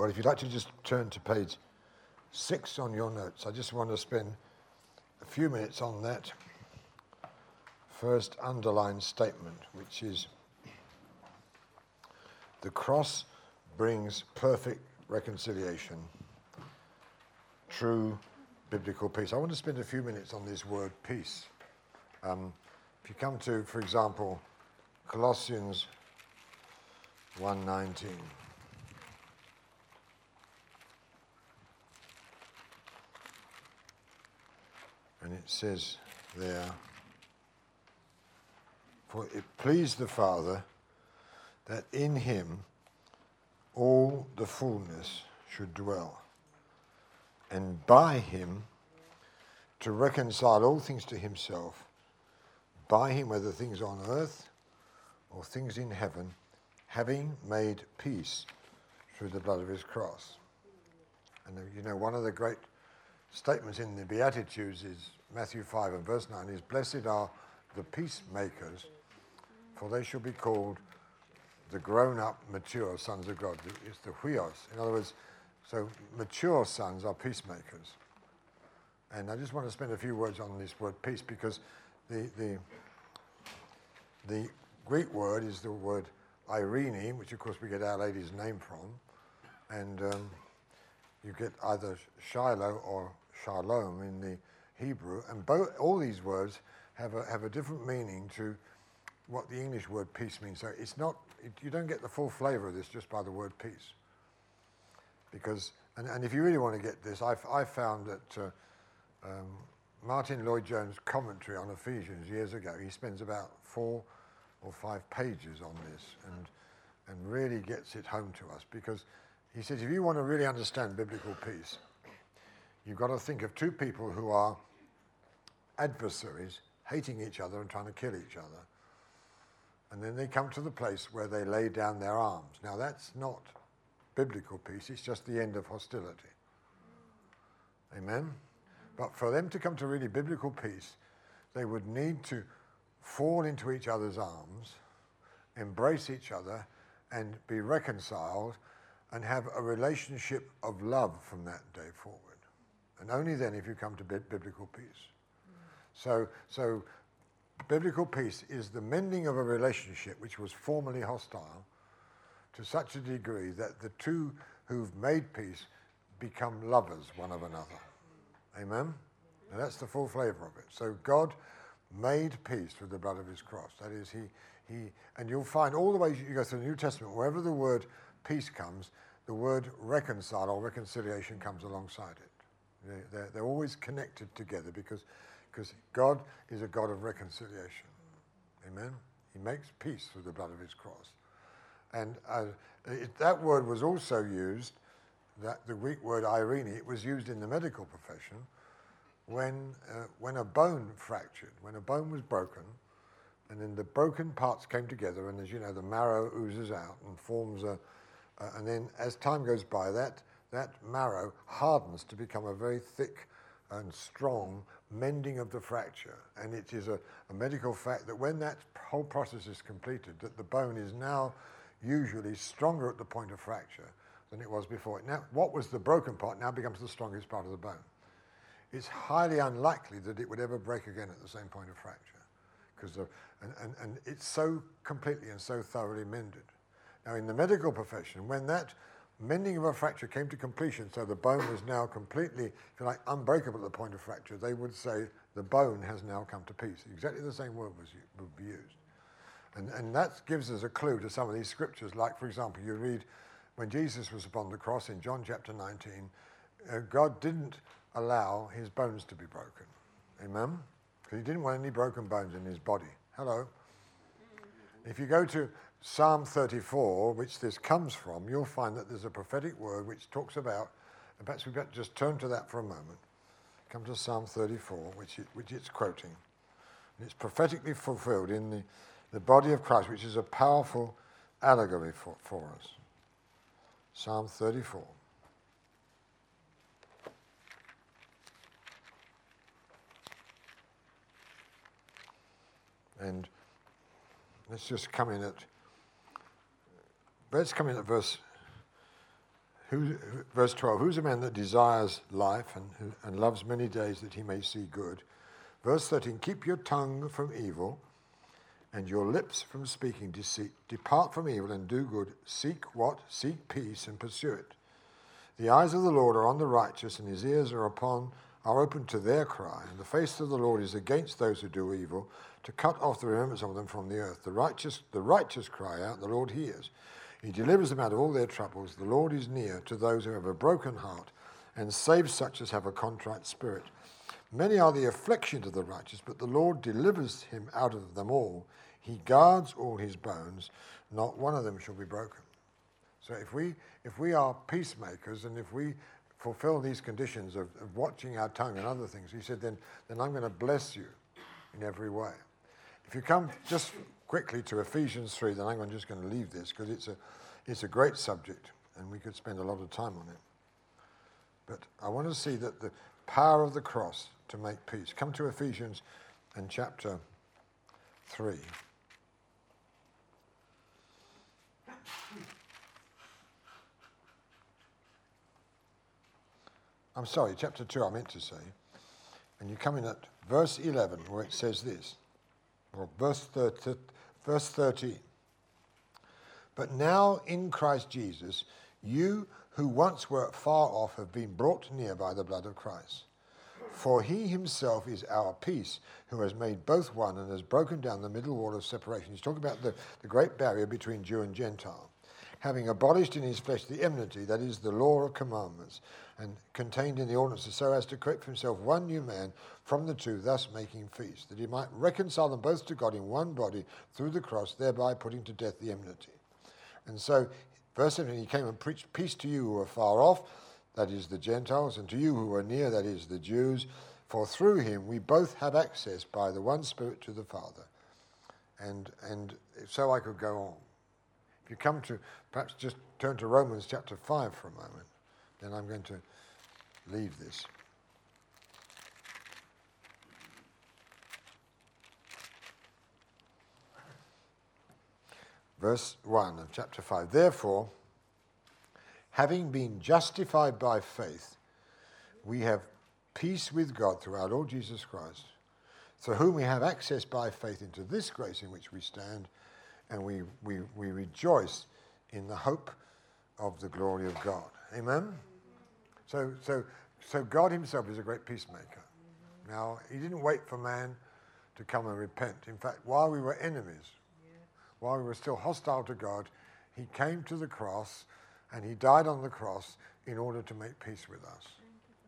Well, if you'd like to just turn to page six on your notes, I just want to spend a few minutes on that first underlined statement, which is the cross brings perfect reconciliation, true biblical peace. I want to spend a few minutes on this word peace. Um, if you come to, for example, Colossians 1:19. And it says there, For it pleased the Father that in him all the fullness should dwell, and by him to reconcile all things to himself, by him, whether things on earth or things in heaven, having made peace through the blood of his cross. And you know, one of the great statements in the Beatitudes is Matthew 5 and verse 9 is, Blessed are the peacemakers, for they shall be called the grown up, mature sons of God. It's the huios. In other words, so mature sons are peacemakers. And I just want to spend a few words on this word peace because the, the, the Greek word is the word Irene, which of course we get Our Lady's name from. And um, you get either Shiloh or Shalom in the Hebrew. And both, all these words have a, have a different meaning to what the English word peace means. So it's not, it, you don't get the full flavor of this just by the word peace. Because, and, and if you really want to get this, I've, I found that uh, um, Martyn Lloyd-Jones' commentary on Ephesians years ago, he spends about four or five pages on this and, and really gets it home to us because he says if you want to really understand biblical peace, you've got to think of two people who are adversaries, hating each other and trying to kill each other. And then they come to the place where they lay down their arms. Now, that's not biblical peace, it's just the end of hostility. Amen? But for them to come to really biblical peace, they would need to fall into each other's arms, embrace each other, and be reconciled and have a relationship of love from that day forward. And only then if you come to biblical peace. So, so biblical peace is the mending of a relationship which was formerly hostile to such a degree that the two who've made peace become lovers one of another. Amen? And that's the full flavor of it. So God made peace with the blood of his cross. That is, he, he, and you'll find all the ways you go through the New Testament, wherever the word peace comes, the word reconcile or reconciliation comes alongside it. They're, they're always connected together because, because God is a God of reconciliation. Amen? He makes peace through the blood of his cross. And uh, it, that word was also used, that the Greek word irene, it was used in the medical profession when, uh, when a bone fractured, when a bone was broken, and then the broken parts came together, and as you know, the marrow oozes out and forms a, uh, and then as time goes by, that, that marrow hardens to become a very thick and strong mending of the fracture. And it is a, a medical fact that when that whole process is completed, that the bone is now usually stronger at the point of fracture than it was before. Now, what was the broken part now becomes the strongest part of the bone it's highly unlikely that it would ever break again at the same point of fracture. Because and, and, and it's so completely and so thoroughly mended. Now, in the medical profession, when that mending of a fracture came to completion, so the bone was now completely, if you like, unbreakable at the point of fracture, they would say the bone has now come to peace. Exactly the same word was, would be used. And, and that gives us a clue to some of these scriptures. Like, for example, you read when Jesus was upon the cross in John chapter 19, uh, God didn't allow his bones to be broken. Amen? Because he didn't want any broken bones in his body. Hello? If you go to Psalm 34, which this comes from, you'll find that there's a prophetic word which talks about, and perhaps we better just turn to that for a moment. Come to Psalm 34, which, it, which it's quoting. And it's prophetically fulfilled in the, the body of Christ, which is a powerful allegory for, for us. Psalm 34. And let's just come in at let's come in at verse Who, verse 12, who's a man that desires life and, and loves many days that he may see good? Verse 13, keep your tongue from evil and your lips from speaking deceit. Depart from evil and do good. Seek what? Seek peace and pursue it. The eyes of the Lord are on the righteous, and his ears are upon are open to their cry, and the face of the Lord is against those who do evil, to cut off the remembrance of them from the earth. The righteous, the righteous cry out, the Lord hears. He delivers them out of all their troubles. The Lord is near to those who have a broken heart, and saves such as have a contrite spirit. Many are the afflictions of the righteous, but the Lord delivers him out of them all. He guards all his bones, not one of them shall be broken. So if we if we are peacemakers and if we fulfill these conditions of, of watching our tongue and other things, he said, then then I'm going to bless you in every way. If you come just quickly to Ephesians 3, then I'm just going to leave this because it's a, it's a great subject and we could spend a lot of time on it. But I want to see that the power of the cross to make peace. Come to Ephesians and chapter 3. I'm sorry, chapter 2, I meant to say. And you come in at verse 11, where it says this, or verse 13, verse 13. But now in Christ Jesus, you who once were far off have been brought near by the blood of Christ. For he himself is our peace, who has made both one and has broken down the middle wall of separation. He's talking about the, the great barrier between Jew and Gentile having abolished in his flesh the enmity, that is, the law of commandments, and contained in the ordinances, so as to create for himself one new man from the two, thus making peace, that he might reconcile them both to God in one body through the cross, thereby putting to death the enmity. And so, verse 17, he came and preached peace to you who are far off, that is, the Gentiles, and to you who are near, that is, the Jews. For through him we both have access by the one Spirit to the Father. And, and so I could go on you come to, perhaps just turn to Romans chapter 5 for a moment, then I'm going to leave this. Verse 1 of chapter 5. Therefore, having been justified by faith, we have peace with God through our Lord Jesus Christ, through whom we have access by faith into this grace in which we stand and we, we, we rejoice in the hope of the glory of God. Amen? So, so, so God himself is a great peacemaker. Now, he didn't wait for man to come and repent. In fact, while we were enemies, while we were still hostile to God, he came to the cross and he died on the cross in order to make peace with us.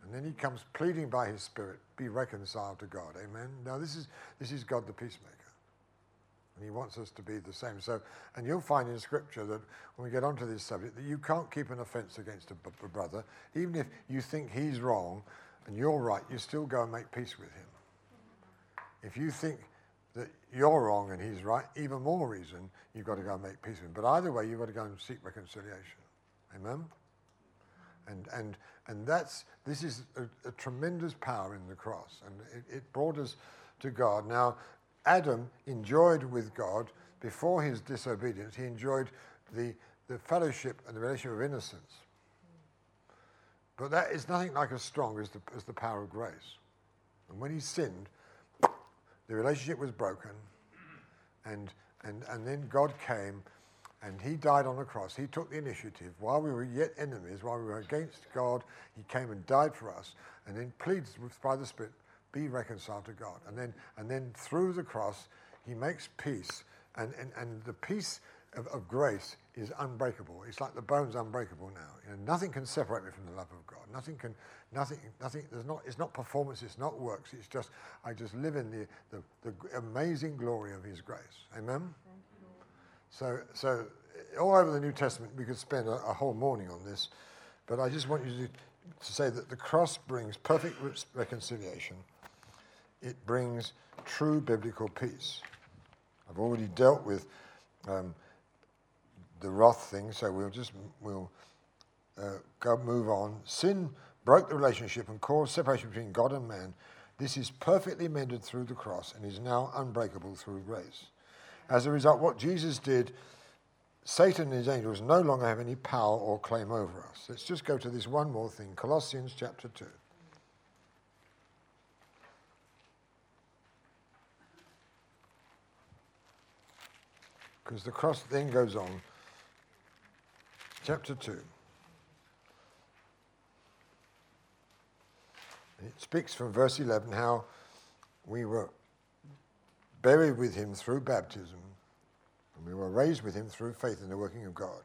And then he comes pleading by his spirit, be reconciled to God. Amen. Now this is this is God the peacemaker. And he wants us to be the same. So, and you'll find in Scripture that when we get onto this subject, that you can't keep an offense against a, b- a brother, even if you think he's wrong and you're right. You still go and make peace with him. If you think that you're wrong and he's right, even more reason you've got to go and make peace with him. But either way, you've got to go and seek reconciliation. Amen. And and and that's this is a, a tremendous power in the cross, and it, it brought us to God. Now, Adam enjoyed with God before his disobedience, he enjoyed the, the fellowship and the relationship of innocence. But that is nothing like as strong as the, as the power of grace. And when he sinned, the relationship was broken, and, and, and then God came and he died on the cross. He took the initiative. While we were yet enemies, while we were against God, he came and died for us, and then pleads by the Spirit, be reconciled to God. And then, and then through the cross, he makes peace. And, and, and the peace of, of grace is unbreakable. It's like the bone's unbreakable now. You know, nothing can separate me from the love of God. Nothing can, nothing, nothing, there's not, it's not performance, it's not works. It's just, I just live in the, the, the amazing glory of his grace. Amen? So, so all over the New Testament, we could spend a, a whole morning on this, but I just want you to, to say that the cross brings perfect reconciliation it brings true biblical peace. I've already dealt with um, the wrath thing, so we'll just we'll uh, go move on. Sin broke the relationship and caused separation between God and man. This is perfectly mended through the cross and is now unbreakable through grace. As a result, what Jesus did Satan and his angels no longer have any power or claim over us. Let's just go to this one more thing Colossians chapter 2. Because the cross then goes on. Chapter 2. It speaks from verse 11 how we were buried with him through baptism, and we were raised with him through faith in the working of God.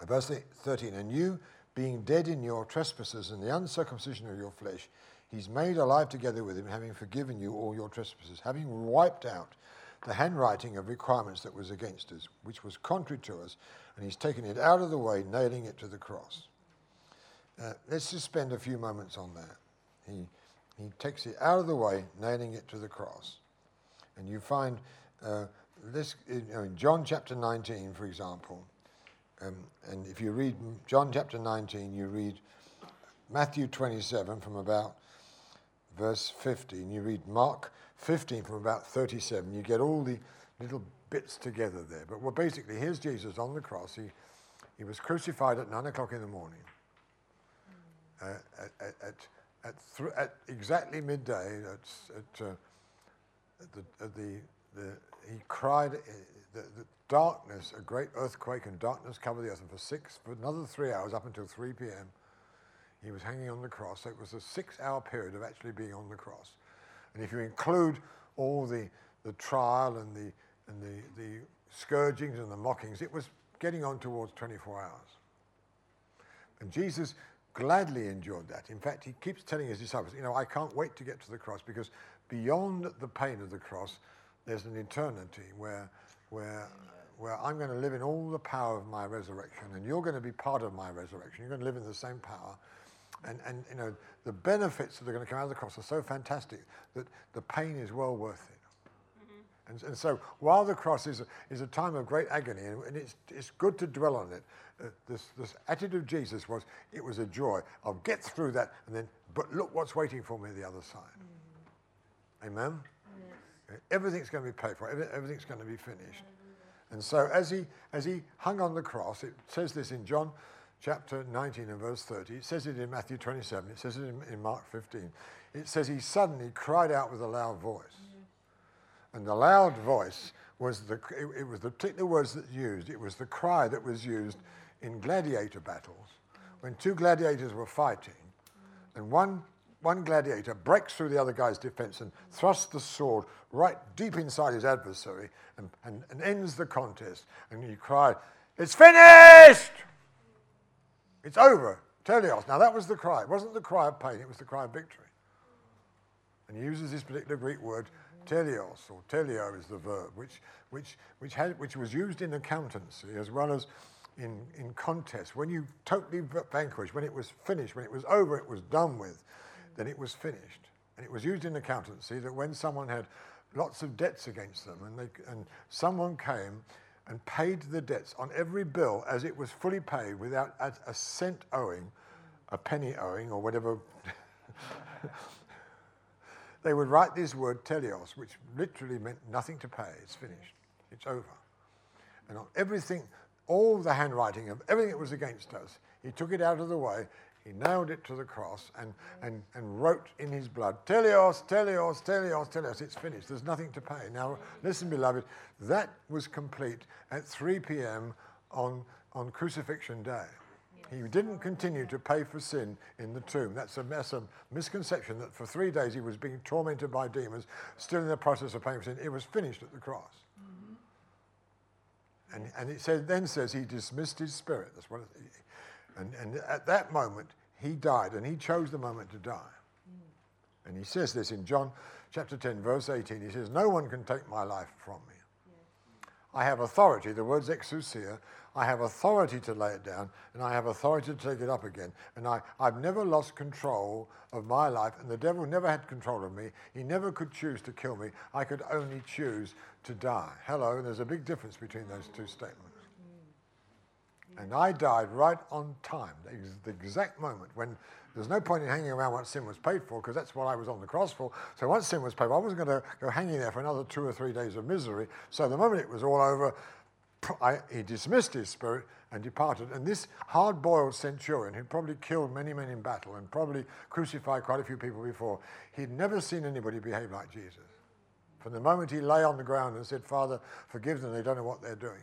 Uh, verse 13, and you, being dead in your trespasses and the uncircumcision of your flesh, he's made alive together with him, having forgiven you all your trespasses, having wiped out the handwriting of requirements that was against us, which was contrary to us, and he's taken it out of the way, nailing it to the cross. Uh, let's just spend a few moments on that. He, he takes it out of the way, nailing it to the cross. And you find uh, this know, in John chapter 19, for example. Um, and if you read John chapter 19, you read Matthew 27 from about verse 50, and you read Mark 15 from about 37. You get all the little bits together there. But well, basically, here's Jesus on the cross. He, he was crucified at 9 o'clock in the morning. Uh, at, at, at, th- at, exactly midday, at, uh, the, the, the, he cried, uh, the, the, darkness, a great earthquake and darkness covered the earth. And for six, for another three hours, up until 3 p.m., he was hanging on the cross. So it was a six hour period of actually being on the cross. And if you include all the, the trial and, the, and the, the scourgings and the mockings, it was getting on towards 24 hours. And Jesus gladly endured that. In fact, he keeps telling his disciples, you know, I can't wait to get to the cross because beyond the pain of the cross, there's an eternity where, where, where I'm going to live in all the power of my resurrection and you're going to be part of my resurrection. You're going to live in the same power. And, and you know, the benefits that are going to come out of the cross are so fantastic that the pain is well worth it. And, and, so while the cross is a, is a time of great agony, and, and it's, it's good to dwell on it, uh, this, this attitude of Jesus was, it was a joy. I'll get through that, and then, but look what's waiting for me the other side. Mm-hmm. Amen? Yes. Everything's going to be paid for. Everything's going to be finished. And so as he, as he hung on the cross, it says this in John chapter 19 and verse 30. It says it in Matthew 27. It says it in, in Mark 15. It says he suddenly cried out with a loud voice. And the loud voice was the, it, it was the particular words that used. It was the cry that was used in gladiator battles when two gladiators were fighting and one, one gladiator breaks through the other guy's defense and thrusts the sword right deep inside his adversary and, and, and ends the contest. And he cried, It's finished! It's over. Teleos. Now that was the cry. It wasn't the cry of pain, it was the cry of victory. And he uses this particular Greek word, teleos, or teleo is the verb, which, which, which, had, which was used in accountancy as well as in, in contest, when you totally vanquished, when it was finished, when it was over, it was done with, then it was finished. And it was used in accountancy that when someone had lots of debts against them and, they, and someone came and paid the debts on every bill as it was fully paid without a, cent owing, a penny owing, or whatever. they would write this word teleos, which literally meant nothing to pay. It's finished. It's over. And on everything, all the handwriting of everything that was against us. He took it out of the way, he nailed it to the cross, and, and, and wrote in his blood, Teleos, Teleos, Teleos, Teleos, it's finished. There's nothing to pay. Now, listen, beloved, that was complete at 3 p.m. on, on crucifixion day. He didn't continue to pay for sin in the tomb. That's a, that's a misconception that for three days he was being tormented by demons, still in the process of paying for sin. It was finished at the cross. Mm-hmm. And, and it says, then says he dismissed his spirit. That's what it, and, and at that moment, he died, and he chose the moment to die. And he says this in John chapter 10, verse 18. He says, No one can take my life from me. I have authority, the word's exousia, I have authority to lay it down, and I have authority to take it up again. And I, I've never lost control of my life, and the devil never had control of me. He never could choose to kill me. I could only choose to die. Hello, there's a big difference between those two statements. And I died right on time, the exact moment when there's no point in hanging around once sin was paid for, because that's what I was on the cross for. So once sin was paid for, I wasn't going to go hanging there for another two or three days of misery. So the moment it was all over, I, he dismissed his spirit and departed. And this hard boiled centurion, who'd probably killed many men in battle and probably crucified quite a few people before, he'd never seen anybody behave like Jesus. From the moment he lay on the ground and said, Father, forgive them, they don't know what they're doing,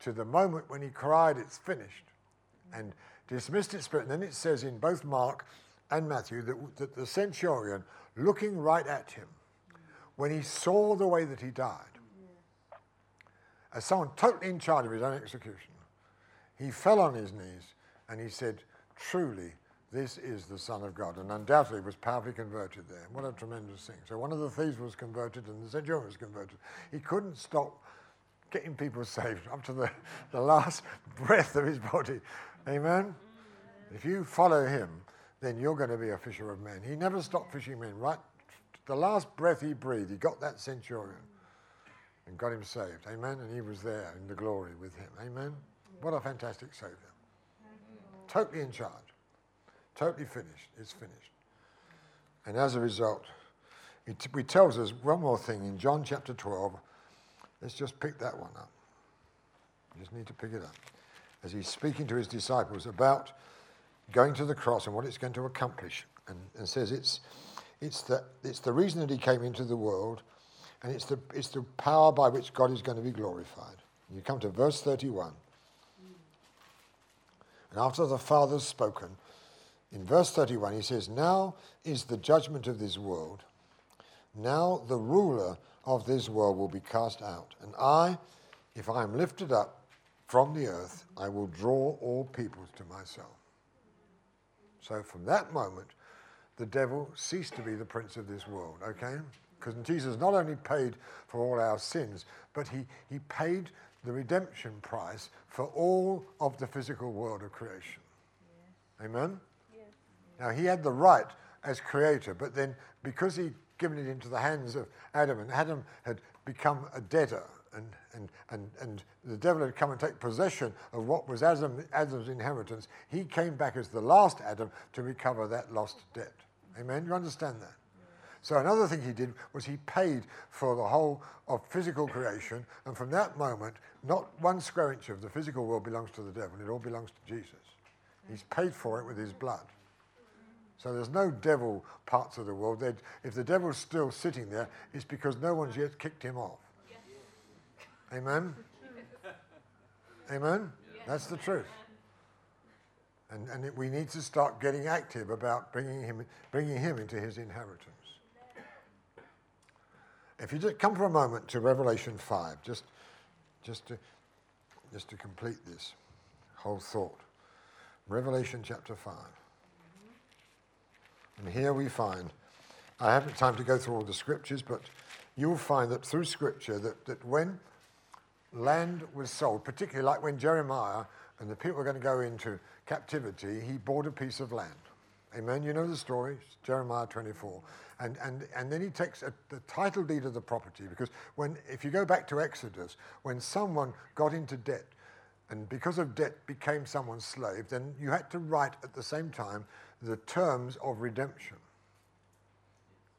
to the moment when he cried, It's finished, and dismissed his spirit. And then it says in both Mark and Matthew that, that the centurion, looking right at him, when he saw the way that he died, as someone totally in charge of his own execution, he fell on his knees and he said, Truly, this is the Son of God. And undoubtedly was powerfully converted there. What a tremendous thing. So one of the thieves was converted and the centurion was converted. He couldn't stop getting people saved up to the, the last breath of his body. Amen? If you follow him, then you're going to be a fisher of men. He never stopped fishing men, right? The last breath he breathed, he got that centurion and got him saved. Amen? And he was there in the glory with him. Amen? What a fantastic Savior. Totally in charge. Totally finished. It's finished. And as a result, it, it tells us one more thing in John chapter 12. Let's just pick that one up. You just need to pick it up. As he's speaking to his disciples about going to the cross and what it's going to accomplish. And, and says it's, it's, the, it's the reason that he came into the world, and it's the, it's the power by which God is going to be glorified. You come to verse 31. And after the Father's spoken, in verse 31, he says, Now is the judgment of this world. Now the ruler of this world will be cast out. And I, if I am lifted up from the earth, I will draw all peoples to myself. So from that moment, the devil ceased to be the prince of this world, okay? Because Jesus not only paid for all our sins, but he, he paid the redemption price for all of the physical world of creation. Amen? Now, he had the right as creator, but then because he'd given it into the hands of Adam, and Adam had become a debtor, and, and, and, and the devil had come and take possession of what was Adam, Adam's inheritance, he came back as the last Adam to recover that lost debt. Amen? You understand that? So another thing he did was he paid for the whole of physical creation, and from that moment, not one square inch of the physical world belongs to the devil. It all belongs to Jesus. He's paid for it with his blood. So there's no devil parts of the world. They'd, if the devil's still sitting there, it's because no one's yet kicked him off. Amen? Amen? That's the truth. And, and it, we need to start getting active about bringing him, bringing him into his inheritance. If you just come for a moment to Revelation 5, just, just, to, just to complete this whole thought. Revelation chapter 5. And here we find, I haven't time to go through all the scriptures, but you'll find that through scripture that, that when land was sold, particularly like when Jeremiah and the people were going to go into captivity, he bought a piece of land. Amen. You know the story, Jeremiah 24. And, and, and then he takes a, the title deed of the property because when, if you go back to Exodus, when someone got into debt and because of debt became someone's slave, then you had to write at the same time the terms of redemption.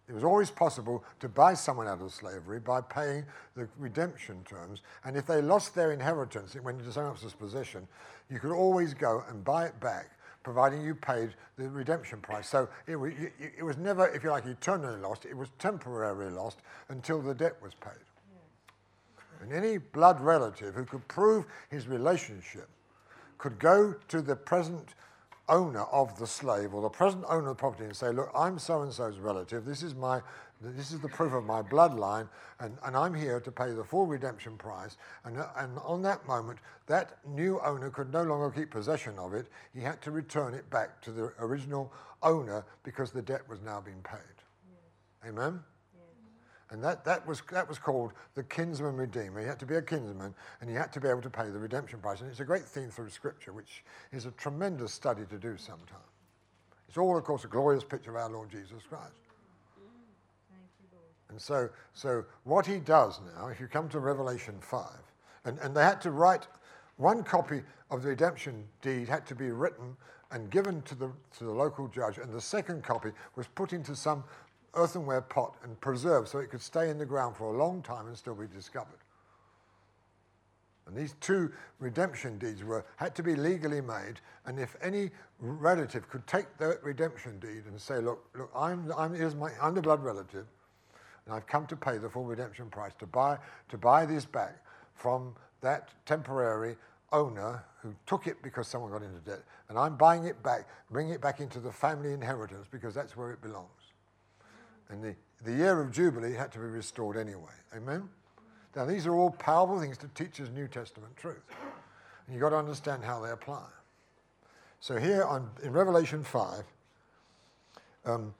It was always possible to buy someone out of slavery by paying the redemption terms. And if they lost their inheritance, it went into someone else's possession, you could always go and buy it back providing you paid the redemption price. So it, it, was never, if you like, eternally lost. It was temporarily lost until the debt was paid. And any blood relative who could prove his relationship could go to the present owner of the slave or the present owner of the property and say, look, I'm so-and-so's relative. This is my this is the proof of my bloodline, and, and I'm here to pay the full redemption price. And, and on that moment, that new owner could no longer keep possession of it. He had to return it back to the original owner because the debt was now being paid. Yes. Amen? And that, that, was, that was called the kinsman redeemer. He had to be a kinsman and he had to be able to pay the redemption price. And it's a great theme through Scripture, which is a tremendous study to do sometime. It's all, of course, a glorious picture of our Lord Jesus Christ. And so, so what he does now, if you come to Revelation 5, and, and they had to write one copy of the redemption deed had to be written and given to the, to the local judge, and the second copy was put into some earthenware pot and preserved so it could stay in the ground for a long time and still be discovered. And these two redemption deeds were had to be legally made. And if any relative could take that redemption deed and say, "Look, look, I'm, I'm, here's my, I'm the blood relative, and I've come to pay the full redemption price to buy to buy this back from that temporary owner who took it because someone got into debt, and I'm buying it back, bringing it back into the family inheritance because that's where it belongs." And the, the year of Jubilee had to be restored anyway. Amen? Now, these are all powerful things to teach us New Testament truth. And you've got to understand how they apply. So, here on, in Revelation 5, um,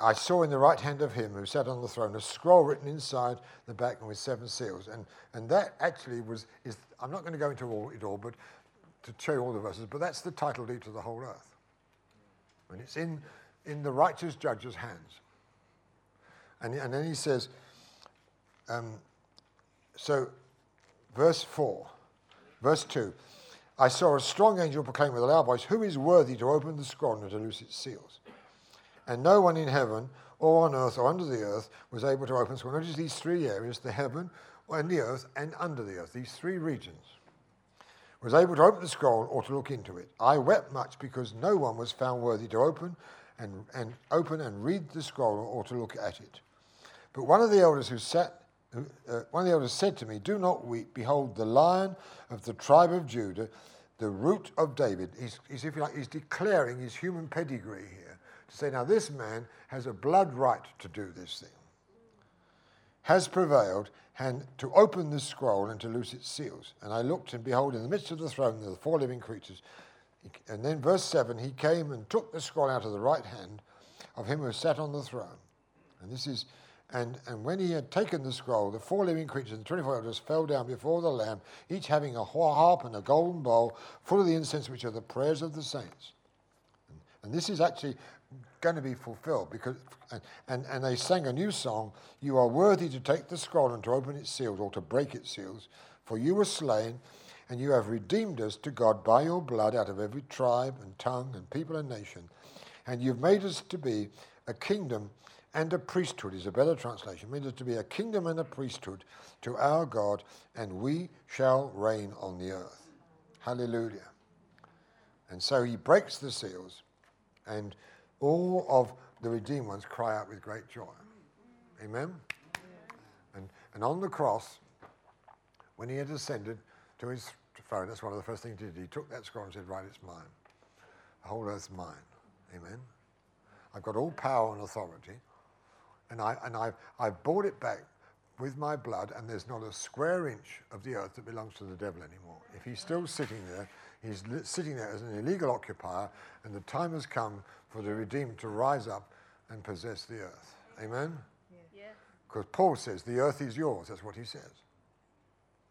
I saw in the right hand of him who sat on the throne a scroll written inside the back and with seven seals. And, and that actually was, is, I'm not going to go into all, it all, but to show you all the verses, but that's the title deed to the whole earth. And it's in, in the righteous judge's hands. And, and then he says, um, so, verse 4, verse 2 I saw a strong angel proclaim with a loud voice, Who is worthy to open the scroll and to loose its seals? And no one in heaven or on earth or under the earth was able to open the scroll. Notice these three areas the heaven and the earth and under the earth, these three regions. Was able to open the scroll or to look into it. I wept much because no one was found worthy to open and, and open and read the scroll or to look at it. But one of the elders who sat uh, one of the elders said to me, Do not weep. Behold, the lion of the tribe of Judah, the root of David. He's, he's, if you like, he's declaring his human pedigree here to say, Now this man has a blood right to do this thing, has prevailed, and to open the scroll and to loose its seals. And I looked, and behold, in the midst of the throne, there were four living creatures. And then, verse 7 he came and took the scroll out of the right hand of him who sat on the throne. And this is and, and when he had taken the scroll, the four living creatures and the 24 elders fell down before the Lamb, each having a harp and a golden bowl full of the incense, which are the prayers of the saints. And, and this is actually going to be fulfilled because and, and, and they sang a new song you are worthy to take the scroll and to open its seals or to break its seals for you were slain and you have redeemed us to god by your blood out of every tribe and tongue and people and nation and you've made us to be a kingdom and a priesthood is a better translation. It means to be a kingdom and a priesthood to our God, and we shall reign on the earth. Hallelujah. And so he breaks the seals, and all of the redeemed ones cry out with great joy. Amen? And, and on the cross, when he had ascended to his throne, that's one of the first things he did. He took that scroll and said, Right, it's mine. The whole earth's mine. Amen? I've got all power and authority and, I, and I've, I've bought it back with my blood, and there's not a square inch of the earth that belongs to the devil anymore. If he's still sitting there, he's li- sitting there as an illegal occupier, and the time has come for the redeemed to rise up and possess the earth. Amen? Because yeah. Paul says, the earth is yours. That's what he says.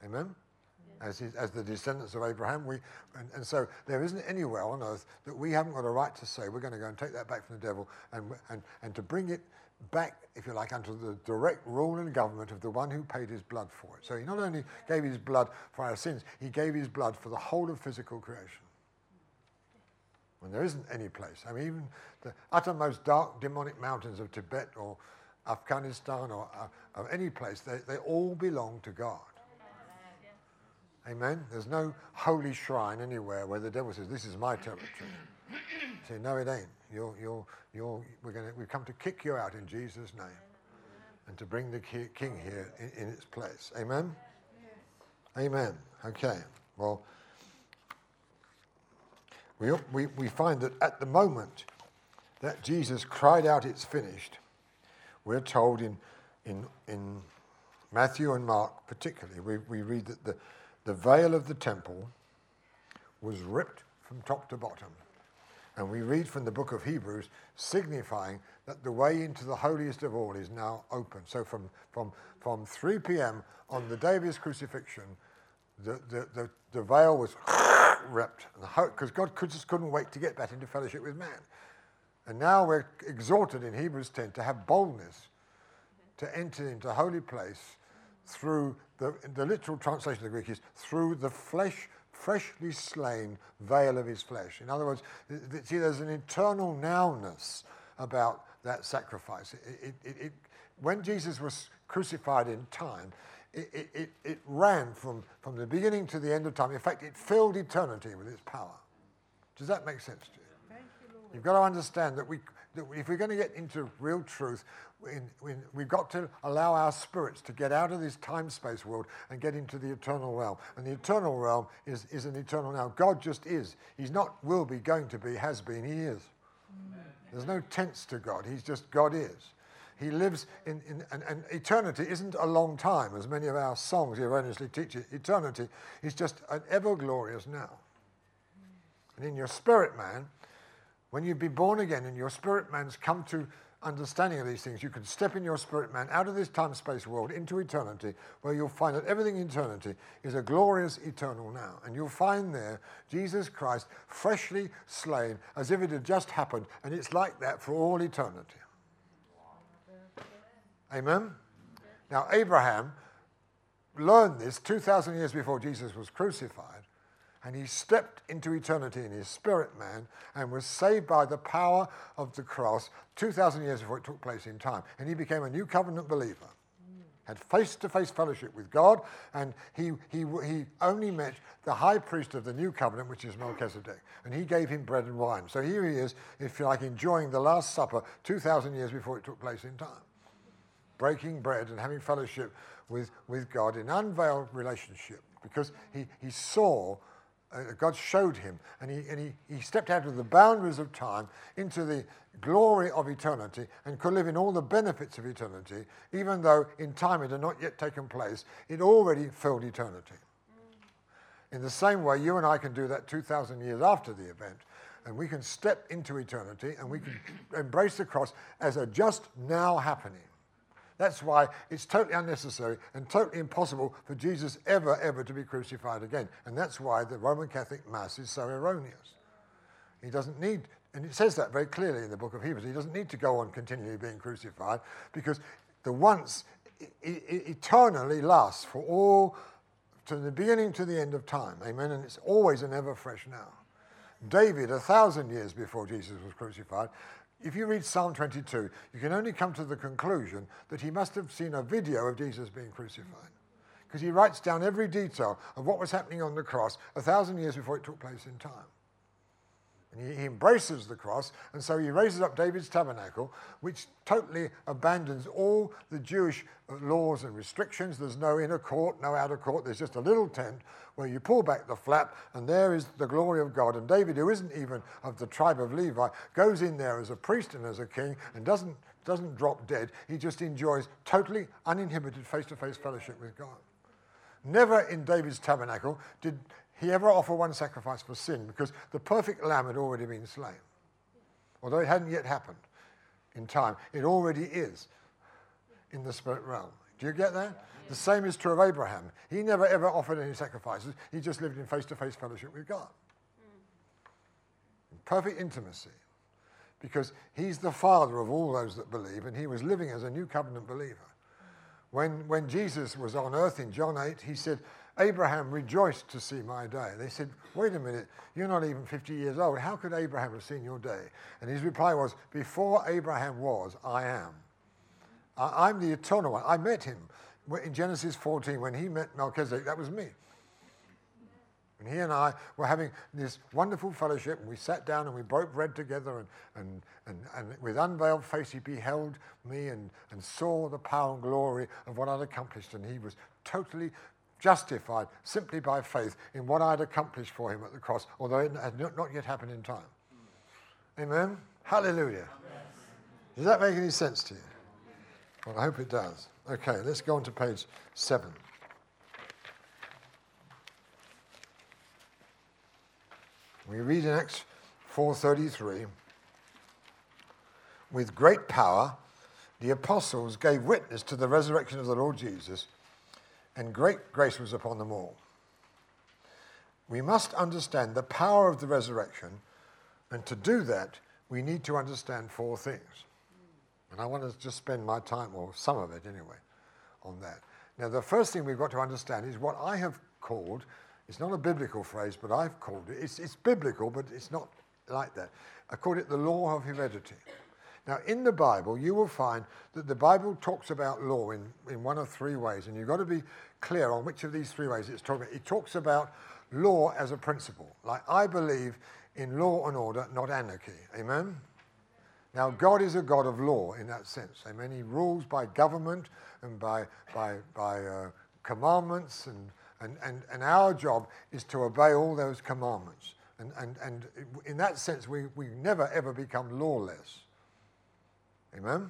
Amen? As, his, as, the descendants of Abraham. We, and, and, so there isn't anywhere on earth that we haven't got a right to say we're going to go and take that back from the devil and, and, and to bring it back, if you like, under the direct rule and government of the one who paid his blood for it. So he not only gave his blood for our sins, he gave his blood for the whole of physical creation. When there isn't any place. I mean, even the uttermost dark demonic mountains of Tibet or Afghanistan or, uh, any place, they, they all belong to God. Amen? There's no holy shrine anywhere where the devil says, This is my territory. Say, no, it ain't. You're, you're, you're, we're gonna, we've come to kick you out in Jesus' name and to bring the king here in, in its place. Amen? Amen. Okay. Well, we, we, we find that at the moment that Jesus cried out, It's finished, we're told in, in, in Matthew and Mark particularly, we, we read that the, the veil of the temple was ripped from top to bottom. And we read from the book of Hebrews, signifying that the way into the holiest of all is now open. So from, from, from 3 p.m. on the day of his crucifixion, the, the, the, the veil was ripped. Because God could, just couldn't wait to get back into fellowship with man. And now we're exhorted in Hebrews 10 to have boldness to enter into holy place through the, the literal translation of the Greek is through the flesh freshly slain veil of his flesh. In other words, see, there's an eternal nowness about that sacrifice. It, it, it, when Jesus was crucified in time, it, it, it ran from, from the beginning to the end of time. In fact, it filled eternity with its power. Does that make sense to you? You've got to understand that, we, that if we're going to get into real truth, in, in, we've got to allow our spirits to get out of this time space world and get into the eternal realm. And the eternal realm is, is an eternal now. God just is. He's not will be, going to be, has been, He is. Amen. There's no tense to God. He's just God is. He lives in, in and, and, eternity isn't a long time, as many of our songs erroneously teach it. Eternity is just an ever glorious now. And in your spirit man, when you've been born again and your spirit man's come to understanding of these things, you can step in your spirit man out of this time space world into eternity, where you'll find that everything in eternity is a glorious eternal now. And you'll find there Jesus Christ freshly slain as if it had just happened, and it's like that for all eternity. Amen? Now, Abraham learned this 2,000 years before Jesus was crucified, and he stepped into eternity in his spirit man and was saved by the power of the cross 2,000 years before it took place in time. And he became a new covenant believer. Had face to face fellowship with God, and he, he, he only met the high priest of the new covenant, which is Melchizedek. And he gave him bread and wine. So here he is, if you like, enjoying the Last Supper 2,000 years before it took place in time breaking bread and having fellowship with, with God in unveiled relationship because he, he saw, uh, God showed him, and, he, and he, he stepped out of the boundaries of time into the glory of eternity and could live in all the benefits of eternity, even though in time it had not yet taken place, it already filled eternity. In the same way, you and I can do that 2,000 years after the event, and we can step into eternity and we can embrace the cross as a just now happening. That's why it's totally unnecessary and totally impossible for Jesus ever, ever to be crucified again. And that's why the Roman Catholic Mass is so erroneous. He doesn't need, and it says that very clearly in the book of Hebrews, he doesn't need to go on continually being crucified because the once eternally lasts for all, from the beginning to the end of time. Amen. And it's always and ever fresh now. David, a thousand years before Jesus was crucified, if you read Psalm 22, you can only come to the conclusion that he must have seen a video of Jesus being crucified. Because he writes down every detail of what was happening on the cross a thousand years before it took place in time. And he, he, embraces the cross, and so he raises up David's tabernacle, which totally abandons all the Jewish uh, laws and restrictions. There's no inner court, no outer court. There's just a little tent where you pull back the flap, and there is the glory of God. And David, who isn't even of the tribe of Levi, goes in there as a priest and as a king and doesn't, doesn't drop dead. He just enjoys totally uninhibited face to face fellowship with God. Never in David's tabernacle did he ever offer one sacrifice for sin because the perfect lamb had already been slain. Although it hadn't yet happened in time, it already is in the spirit realm. Do you get that? The same is true of Abraham. He never ever offered any sacrifices, he just lived in face to face fellowship with God. In Perfect intimacy. Because he's the father of all those that believe, and he was living as a new covenant believer. When, when Jesus was on earth in John 8, he said, Abraham rejoiced to see my day. They said, Wait a minute, you're not even 50 years old. How could Abraham have seen your day? And his reply was, Before Abraham was, I am. I, am the eternal one. I met him in Genesis 14 when he met Melchizedek. That was me. And he and I were having this wonderful fellowship, and we sat down and we broke bread together, and, and, and, and with unveiled face, he beheld me and, and saw the power and glory of what I'd accomplished. And he was totally justified simply by faith in what I'd accomplished for him at the cross, although it had not yet happened in time. Amen? Hallelujah. Does that make any sense to you? Well, I hope it does. Okay, let's go on to page seven. We read in Acts 4:33, with great power the apostles gave witness to the resurrection of the Lord Jesus and great grace was upon them all. We must understand the power of the resurrection, and to do that, we need to understand four things. And I want to just spend my time, or some of it anyway, on that. Now, the first thing we've got to understand is what I have called, it's not a biblical phrase, but I've called it, it's, it's biblical, but it's not like that. I called it the law of heredity. Now, in the Bible, you will find that the Bible talks about law in, in one of three ways, and you've got to be clear on which of these three ways it's talking about. It talks about law as a principle. Like, I believe in law and order, not anarchy. Amen? Now, God is a God of law in that sense. Amen. He rules by government and by, by, by uh, commandments, and, and, and, and our job is to obey all those commandments. And, and, and in that sense, we, we never ever become lawless. Amen?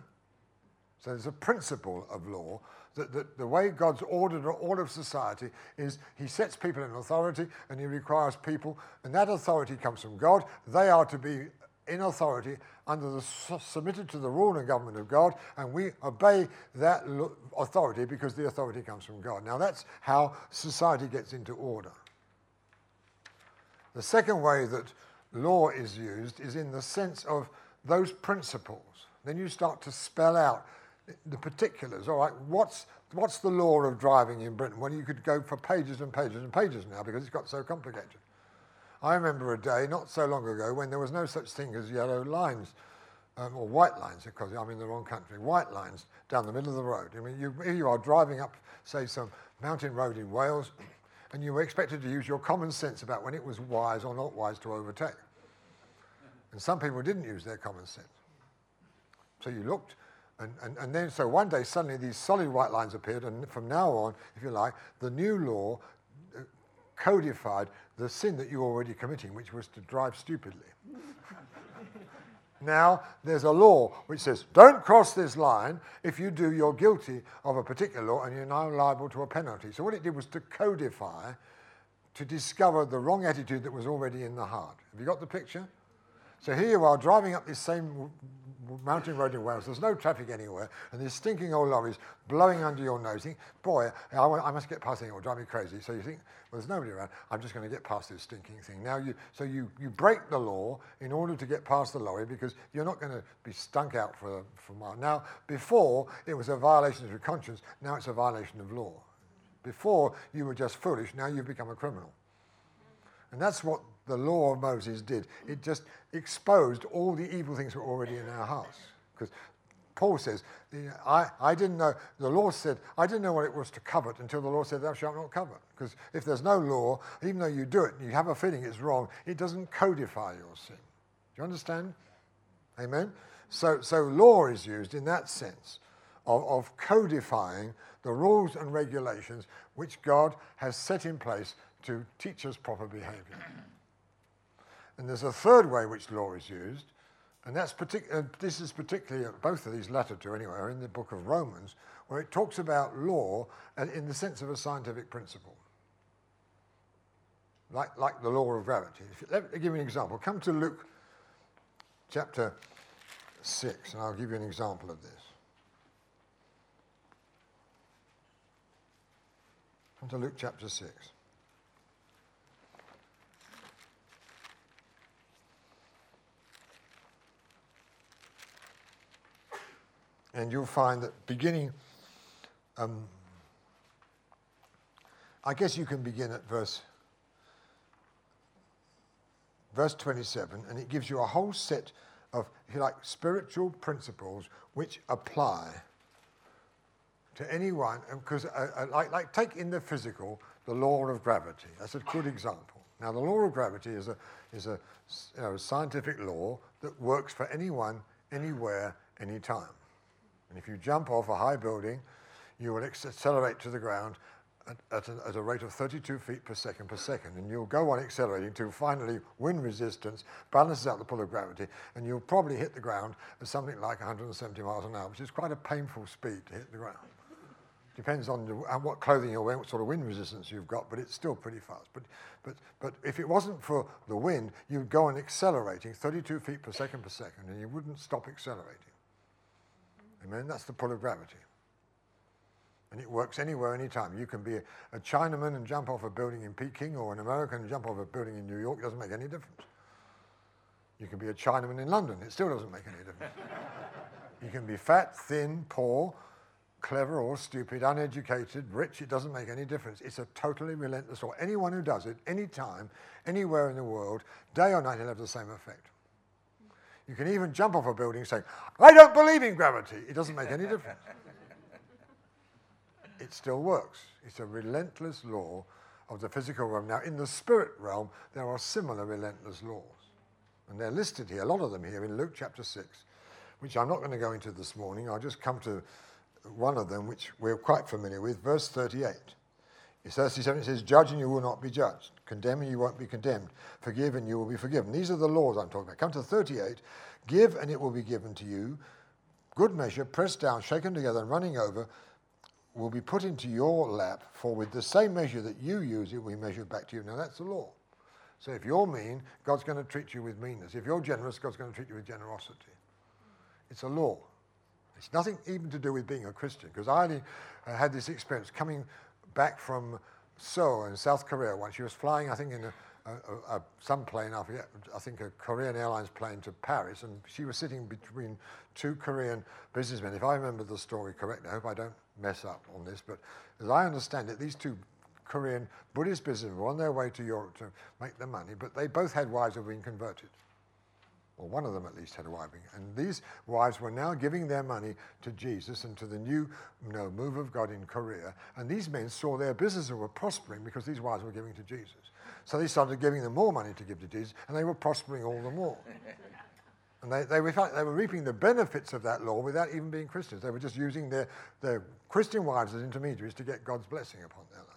So there's a principle of law that, that the way God's ordered all of society is He sets people in authority and He requires people, and that authority comes from God. They are to be in authority under the submitted to the rule and government of God, and we obey that authority because the authority comes from God. Now that's how society gets into order. The second way that law is used is in the sense of those principles. Then you start to spell out the particulars. All right, what's, what's the law of driving in Britain? Well, you could go for pages and pages and pages now because it's got so complicated. I remember a day not so long ago when there was no such thing as yellow lines. Um, or white lines, because I'm in the wrong country, white lines down the middle of the road. I mean, you, here you are driving up, say, some mountain road in Wales, and you were expected to use your common sense about when it was wise or not wise to overtake. And some people didn't use their common sense. So you looked, and, and, and then so one day suddenly these solid white lines appeared, and from now on, if you like, the new law uh, codified the sin that you were already committing, which was to drive stupidly. Now, there's a law which says, don't cross this line. If you do, you're guilty of a particular law and you're now liable to a penalty. So, what it did was to codify, to discover the wrong attitude that was already in the heart. Have you got the picture? So, here you are driving up this same mountain road in Wales. There's no traffic anywhere, and these stinking old lorries blowing under your nose. You think, boy, I, I must get past it, it will drive me crazy. So you think, well, there's nobody around. I'm just going to get past this stinking thing. Now you, so you, you break the law in order to get past the lorry because you're not going to be stunk out for, for a. Now, before it was a violation of your conscience. Now it's a violation of law. Before you were just foolish. Now you've become a criminal. And that's what the law of Moses did. It just exposed all the evil things that were already in our hearts. Because Paul says, I, I didn't know, the law said, I didn't know what it was to covet until the law said, thou shalt not covet. Because if there's no law, even though you do it and you have a feeling it's wrong, it doesn't codify your sin. Do you understand? Amen? So, so law is used in that sense of, of codifying the rules and regulations which God has set in place to teach us proper behavior. And there's a third way which law is used, and that's partic- uh, this is particularly, both of these latter two anyway, are in the book of Romans, where it talks about law in the sense of a scientific principle. Like, like the law of gravity. You, let me give you an example. Come to Luke chapter 6, and I'll give you an example of this. Come to Luke chapter 6. And you'll find that beginning, um, I guess you can begin at verse, verse 27, and it gives you a whole set of, like, spiritual principles which apply to anyone. Because, uh, uh, like, like, take in the physical the law of gravity. That's a good example. Now, the law of gravity is a, is a you know, scientific law that works for anyone, anywhere, anytime. And if you jump off a high building, you will accelerate to the ground at, at, a, at, a, rate of 32 feet per second per second. And you'll go on accelerating until finally wind resistance balances out the pull of gravity, and you'll probably hit the ground at something like 170 miles an hour, which is quite a painful speed to hit the ground. Depends on, the, on what clothing you're wearing, what sort of wind resistance you've got, but it's still pretty fast. But, but, but if it wasn't for the wind, you'd go on accelerating 32 feet per second per second, and you wouldn't stop accelerating. Amen? That's the pull of gravity. And it works anywhere, anytime. You can be a, a Chinaman and jump off a building in Peking, or an American and jump off a building in New York. It doesn't make any difference. You can be a Chinaman in London. It still doesn't make any difference. you can be fat, thin, poor, clever or stupid, uneducated, rich. It doesn't make any difference. It's a totally relentless law. Anyone who does it, anytime, anywhere in the world, day or night, it'll have the same effect. You can even jump off a building saying, I don't believe in gravity. It doesn't make any difference. it still works. It's a relentless law of the physical realm. Now, in the spirit realm, there are similar relentless laws. And they're listed here, a lot of them here in Luke chapter 6, which I'm not going to go into this morning. I'll just come to one of them, which we're quite familiar with, verse 38. 37 it says, Judge and you will not be judged. Condemn and you won't be condemned. Forgive and you will be forgiven. These are the laws I'm talking about. Come to 38. Give and it will be given to you. Good measure, pressed down, shaken together, and running over, will be put into your lap. For with the same measure that you use, it will be measured back to you. Now that's the law. So if you're mean, God's going to treat you with meanness. If you're generous, God's going to treat you with generosity. It's a law. It's nothing even to do with being a Christian, because I uh, had this experience coming back from Seoul in South Korea once. She was flying, I think, in a, a, a, some plane, I forget, I think a Korean Airlines plane to Paris, and she was sitting between two Korean businessmen. If I remember the story correctly, I hope I don't mess up on this, but as I understand it, these two Korean Buddhist businessmen were on their way to Europe to make their money, but they both had wives who had been converted or one of them at least had a wife. And these wives were now giving their money to Jesus and to the new you know, move of God in Korea. And these men saw their businesses were prospering because these wives were giving to Jesus. So they started giving them more money to give to Jesus, and they were prospering all the more. and they, they, were, they were reaping the benefits of that law without even being Christians. They were just using their, their Christian wives as intermediaries to get God's blessing upon their lives.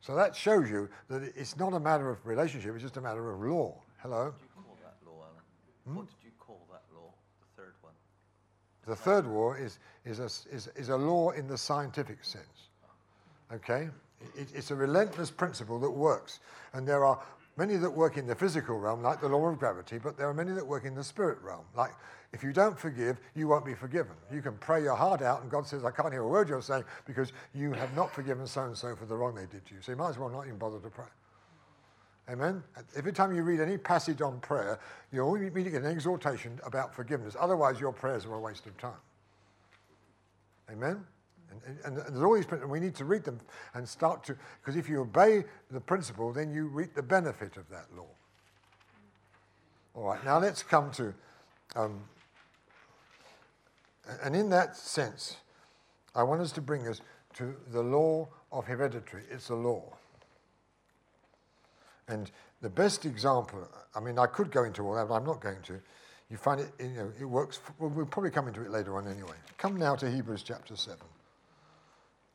So that shows you that it's not a matter of relationship, it's just a matter of law. Hello? Hmm? What did you call that law, the third one? The third law is, is, a, is, is a law in the scientific sense. Okay? It, it's a relentless principle that works. And there are many that work in the physical realm, like the law of gravity, but there are many that work in the spirit realm. Like, if you don't forgive, you won't be forgiven. You can pray your heart out, and God says, I can't hear a word you're saying because you have not forgiven so and so for the wrong they did to you. So you might as well not even bother to pray. Amen. Every time you read any passage on prayer, you're only meeting an exhortation about forgiveness. Otherwise, your prayers are a waste of time. Amen. And, and, and there's all these principles. We need to read them and start to, because if you obey the principle, then you reap the benefit of that law. All right. Now let's come to, um, and in that sense, I want us to bring us to the law of hereditary. It's a law. And the best example, I mean, I could go into all that, but I'm not going to. You find it, you know, it works. Well, we'll probably come into it later on anyway. Come now to Hebrews chapter 7.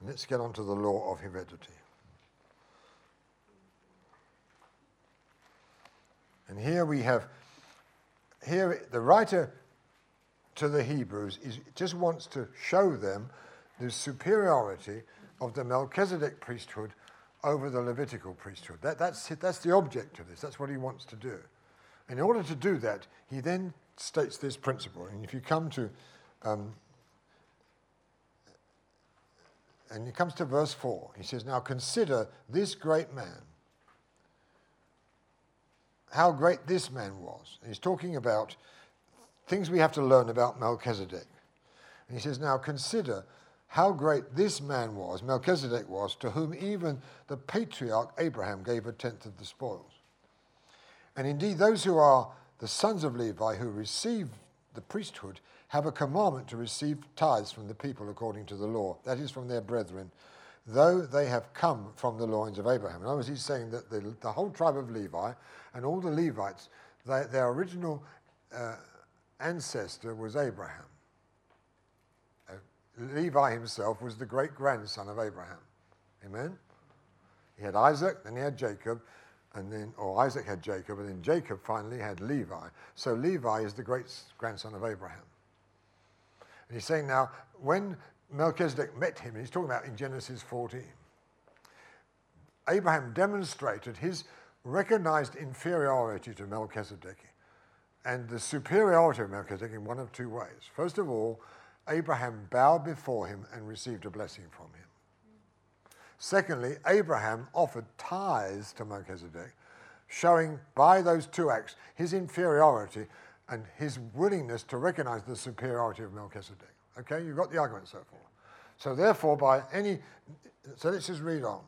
let's get on to the law of heredity. And here we have, here the writer to the Hebrews is, just wants to show them the superiority of the Melchizedek priesthood over the Levitical priesthood. That, that's, that's the object of this. That's what he wants to do. In order to do that, he then states this principle. And if you come to, um, and he comes to verse 4, he says, Now consider this great man, how great this man was. And he's talking about things we have to learn about Melchizedek. And he says, Now consider how great this man was, Melchizedek was, to whom even the patriarch Abraham gave a tenth of the spoils. And indeed, those who are the sons of Levi who receive the priesthood have a commandment to receive tithes from the people according to the law, that is, from their brethren, though they have come from the loins of Abraham. In other words, he's saying that the, the whole tribe of Levi and all the Levites, they, their original uh, ancestor was Abraham. Levi himself was the great grandson of Abraham. Amen? He had Isaac, then he had Jacob, and then, or Isaac had Jacob, and then Jacob finally had Levi. So Levi is the great grandson of Abraham. And he's saying now, when Melchizedek met him, and he's talking about in Genesis 14, Abraham demonstrated his recognized inferiority to Melchizedek and the superiority of Melchizedek in one of two ways. First of all, Abraham bowed before him and received a blessing from him. Secondly, Abraham offered tithes to Melchizedek, showing by those two acts his inferiority and his willingness to recognize the superiority of Melchizedek. Okay, you've got the argument so far. So, therefore, by any. So let's just read on.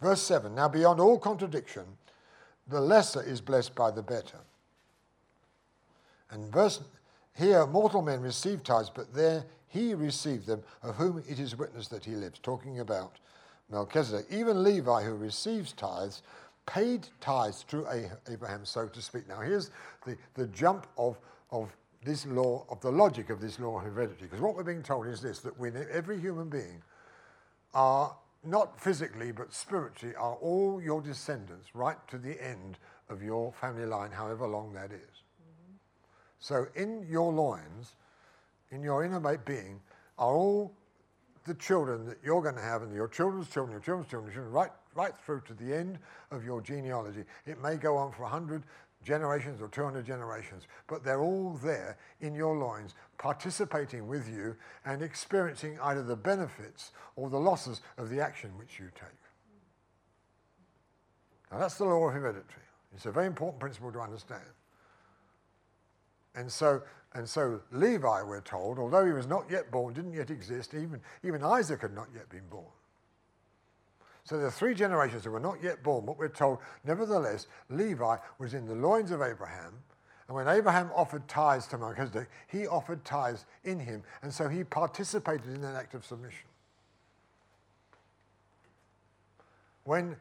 Verse 7 Now, beyond all contradiction, the lesser is blessed by the better. And verse here, mortal men receive tithes, but there he received them, of whom it is witness that he lives. Talking about Melchizedek. Even Levi, who receives tithes, paid tithes through Abraham, so to speak. Now, here's the, the jump of, of this law, of the logic of this law of heredity. Because what we're being told is this that we, every human being are not physically but spiritually are all your descendants right to the end of your family line, however long that is. So in your loins, in your inner being, are all the children that you're going to have and your children's children, your children's children, children right, right through to the end of your genealogy. It may go on for 100 generations or 200 generations, but they're all there in your loins, participating with you and experiencing either the benefits or the losses of the action which you take. Now, that's the law of heredity. It's a very important principle to understand. And so, and so Levi, we're told, although he was not yet born, didn't yet exist, even, even Isaac had not yet been born. So there are three generations who were not yet born, but we're told, nevertheless, Levi was in the loins of Abraham. And when Abraham offered tithes to Melchizedek, he offered tithes in him. And so he participated in that act of submission. When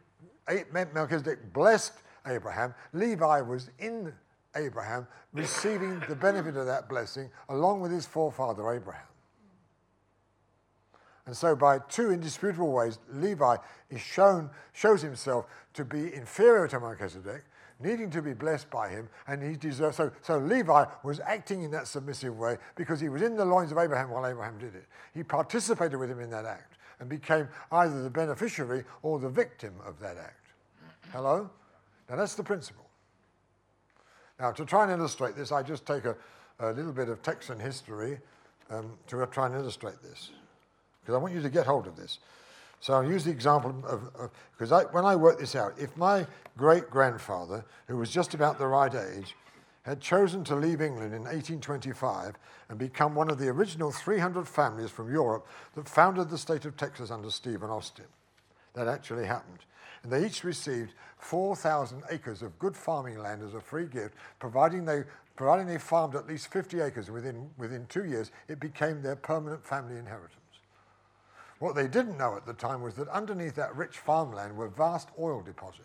Melchizedek blessed Abraham, Levi was in Abraham receiving the benefit of that blessing along with his forefather Abraham. And so, by two indisputable ways, Levi is shown, shows himself to be inferior to Melchizedek, needing to be blessed by him, and he deserves. So, so Levi was acting in that submissive way because he was in the loins of Abraham while Abraham did it. He participated with him in that act and became either the beneficiary or the victim of that act. Hello? Now, that's the principle. Now, to try and illustrate this, I just take a, a little bit of Texan history um, to try and illustrate this because I want you to get hold of this. So I'll use the example of, because when I work this out, if my great grandfather, who was just about the right age, had chosen to leave England in 1825 and become one of the original 300 families from Europe that founded the state of Texas under Stephen Austin. That actually happened. And they each received 4,000 acres of good farming land as a free gift, providing they, providing they farmed at least 50 acres within, within two years, it became their permanent family inheritance. What they didn't know at the time was that underneath that rich farmland were vast oil deposits.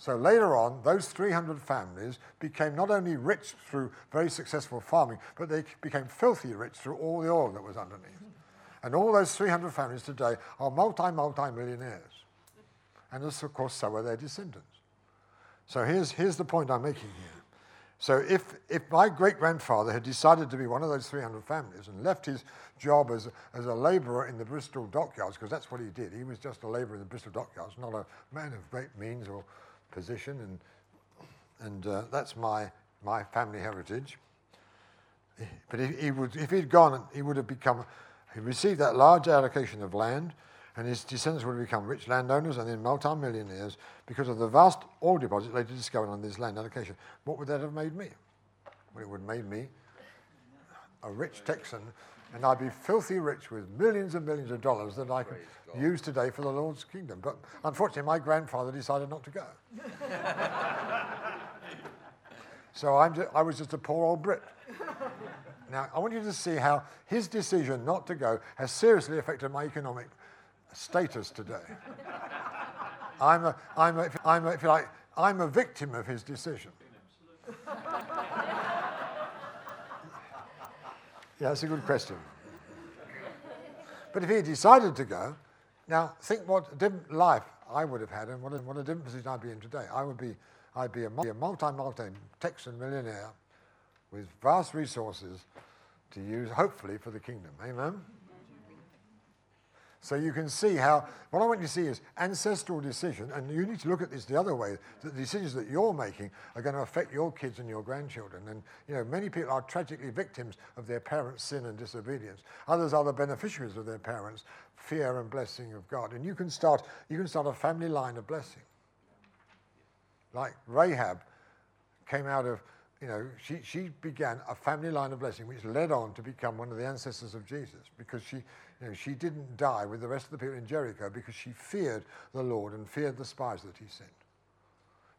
So later on, those 300 families became not only rich through very successful farming, but they became filthy rich through all the oil that was underneath. And all those 300 families today are multi, multi millionaires. And this, of course, so are their descendants. So here's, here's the point I'm making here. So if, if my great grandfather had decided to be one of those 300 families and left his job as, as a labourer in the Bristol dockyards, because that's what he did, he was just a labourer in the Bristol dockyards, not a man of great means or position, and, and uh, that's my, my family heritage. But if he would, if he'd gone, he would have become, he received that large allocation of land, and his descendants would have become rich landowners and then multi-millionaires because of the vast oil deposits later discovered on this land allocation. What would that have made me? Well, it would have made me a rich Texan, and I'd be filthy rich with millions and millions of dollars that I could use today for the Lord's kingdom. But unfortunately, my grandfather decided not to go. so I'm just, I was just a poor old Brit. Now, I want you to see how his decision not to go has seriously affected my economic status today. I'm a, I'm a, I'm a, if you like, I'm a victim of his decision. yeah, that's a good question. But if he decided to go, now think what a different life I would have had and what a, what a different position I'd be in today. I would be, I'd be a multi, multi Texan millionaire with vast resources to use, hopefully, for the kingdom. Amen? So you can see how, what I want you to see is ancestral decision, and you need to look at this the other way, that the decisions that you're making are going to affect your kids and your grandchildren. And, you know, many people are tragically victims of their parents' sin and disobedience. Others are the beneficiaries of their parents' fear and blessing of God. And you can start, you can start a family line of blessing. Like Rahab came out of, you know, she, she began a family line of blessing which led on to become one of the ancestors of Jesus because she, you know, she didn't die with the rest of the people in Jericho because she feared the Lord and feared the spies that he sent.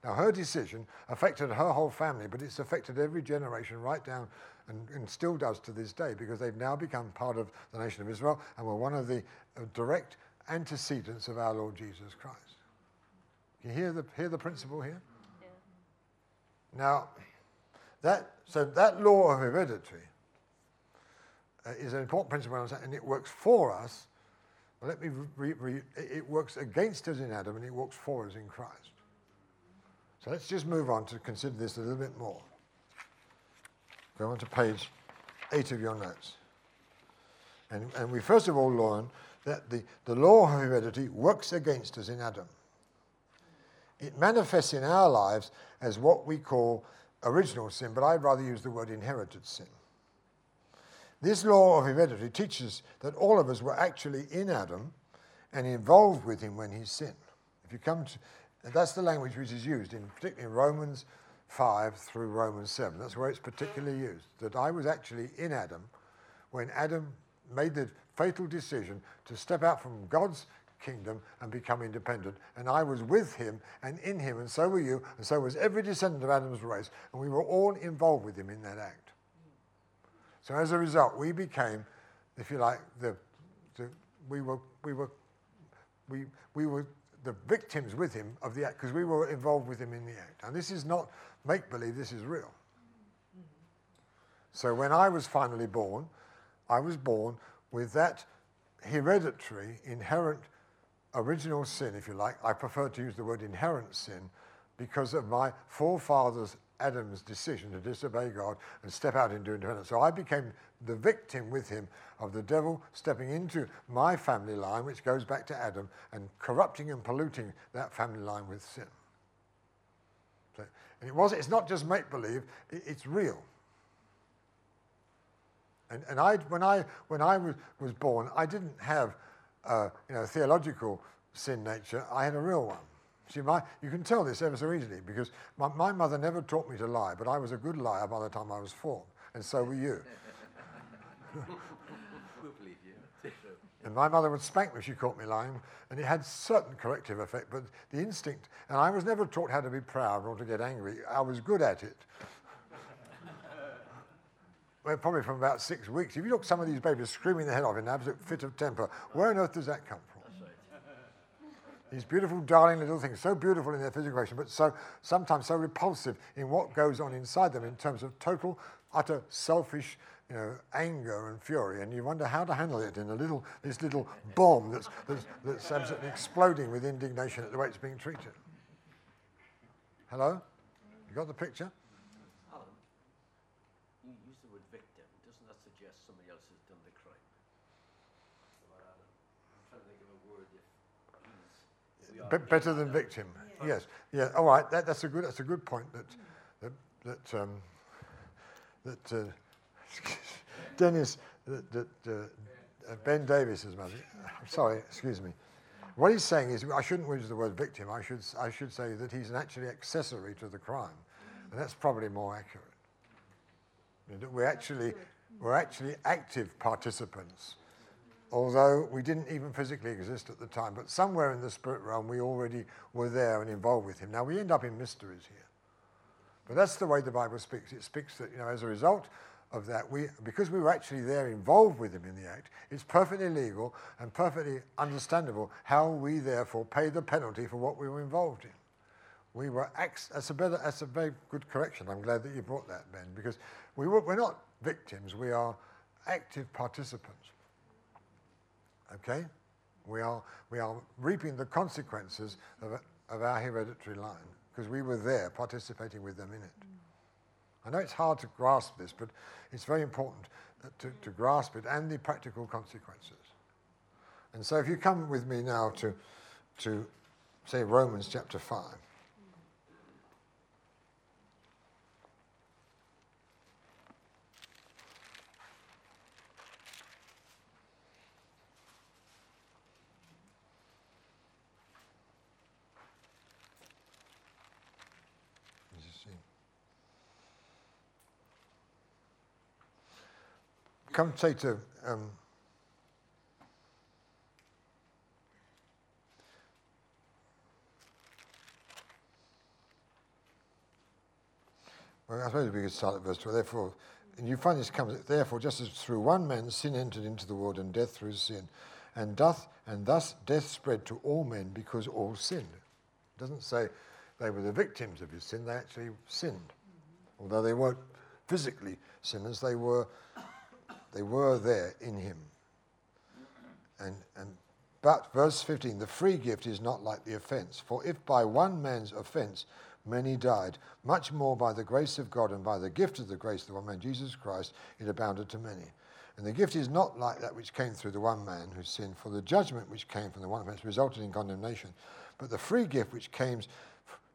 Now, her decision affected her whole family, but it's affected every generation right down and, and, still does to this day because they've now become part of the nation of Israel and were one of the uh, direct antecedents of our Lord Jesus Christ. You hear the, hear the principle here? Yeah. Now, that, so that law of heredity uh, is an important principle, and it works for us. let me re, re, it works against us in Adam, and it works for us in Christ. So let's just move on to consider this a little bit more. Go on to page eight of your notes. And, and we first of all learn that the, the law of heredity works against us in Adam. It manifests in our lives as what we call original sin, but I'd rather use the word inherited sin. This law of heredity teaches that all of us were actually in Adam and involved with him when he sinned. If you come to, that's the language which is used, in, particularly in Romans 5 through Romans 7. That's where it's particularly used. That I was actually in Adam when Adam made the fatal decision to step out from God's kingdom and become independent. And I was with him and in him, and so were you, and so was every descendant of Adam's race, and we were all involved with him in that act. So as a result, we became, if you like, the, the we were we were we we were the victims with him of the act because we were involved with him in the act. And this is not make believe, this is real. So when I was finally born, I was born with that hereditary, inherent, original sin, if you like. I prefer to use the word inherent sin because of my forefathers Adam's decision to disobey God and step out into independence. So I became the victim with him of the devil stepping into my family line, which goes back to Adam, and corrupting and polluting that family line with sin. So, and it was, it's not just make believe, it, it's real. And, and I, when I, when I was, was born, I didn't have uh, you know, theological sin nature, I had a real one. See, my, you can tell this ever so easily because my, my mother never taught me to lie, but I was a good liar by the time I was four, and so were you. we'll believe you. and my mother would spank me if she caught me lying, and it had certain corrective effect, but the instinct, and I was never taught how to be proud or to get angry. I was good at it. well, probably from about six weeks. If you look at some of these babies screaming their head off in an absolute fit of temper, where on earth does that come from? These beautiful, darling little things, so beautiful in their physical expression, but so sometimes so repulsive in what goes on inside them in terms of total, utter selfish, you know, anger and fury. And you wonder how to handle it in a little, this little bomb that's, that's, that's absolutely exploding with indignation at the way it's being treated. Hello? You got the picture? Alan, you use the word victim. Doesn't that suggest somebody else has done the crime? I'm trying to think of a word if be- better than victim. Yes. Yeah. All right. That, that's a good. That's a good point. That that that, um, that uh, Dennis, that, that uh, Ben Davis's mother. Sorry. Excuse me. What he's saying is, I shouldn't use the word victim. I should I should say that he's actually accessory to the crime, and that's probably more accurate. We're actually we're actually active participants although we didn't even physically exist at the time. But somewhere in the spirit realm, we already were there and involved with him. Now, we end up in mysteries here. But that's the way the Bible speaks. It speaks that, you know, as a result of that, we, because we were actually there involved with him in the act, it's perfectly legal and perfectly understandable how we therefore pay the penalty for what we were involved in. We were, that's a, better, that's a very good correction. I'm glad that you brought that, Ben, because we were, we're not victims, we are active participants. Okay? We are, we are reaping the consequences of, of our hereditary line because we were there participating with them in it. I know it's hard to grasp this, but it's very important to, to grasp it and the practical consequences. And so if you come with me now to, to say, Romans chapter 5. Come to um, Well, I suppose we could start at verse 12. Therefore, and you find this comes, therefore, just as through one man sin entered into the world and death through sin, and doth and thus death spread to all men because all sinned. It doesn't say they were the victims of his sin, they actually sinned. Mm-hmm. Although they weren't physically sinners, they were they were there in him. And and but verse 15, the free gift is not like the offense. For if by one man's offense many died, much more by the grace of God and by the gift of the grace of the one man, Jesus Christ, it abounded to many. And the gift is not like that which came through the one man who sinned, for the judgment which came from the one offense resulted in condemnation, but the free gift which came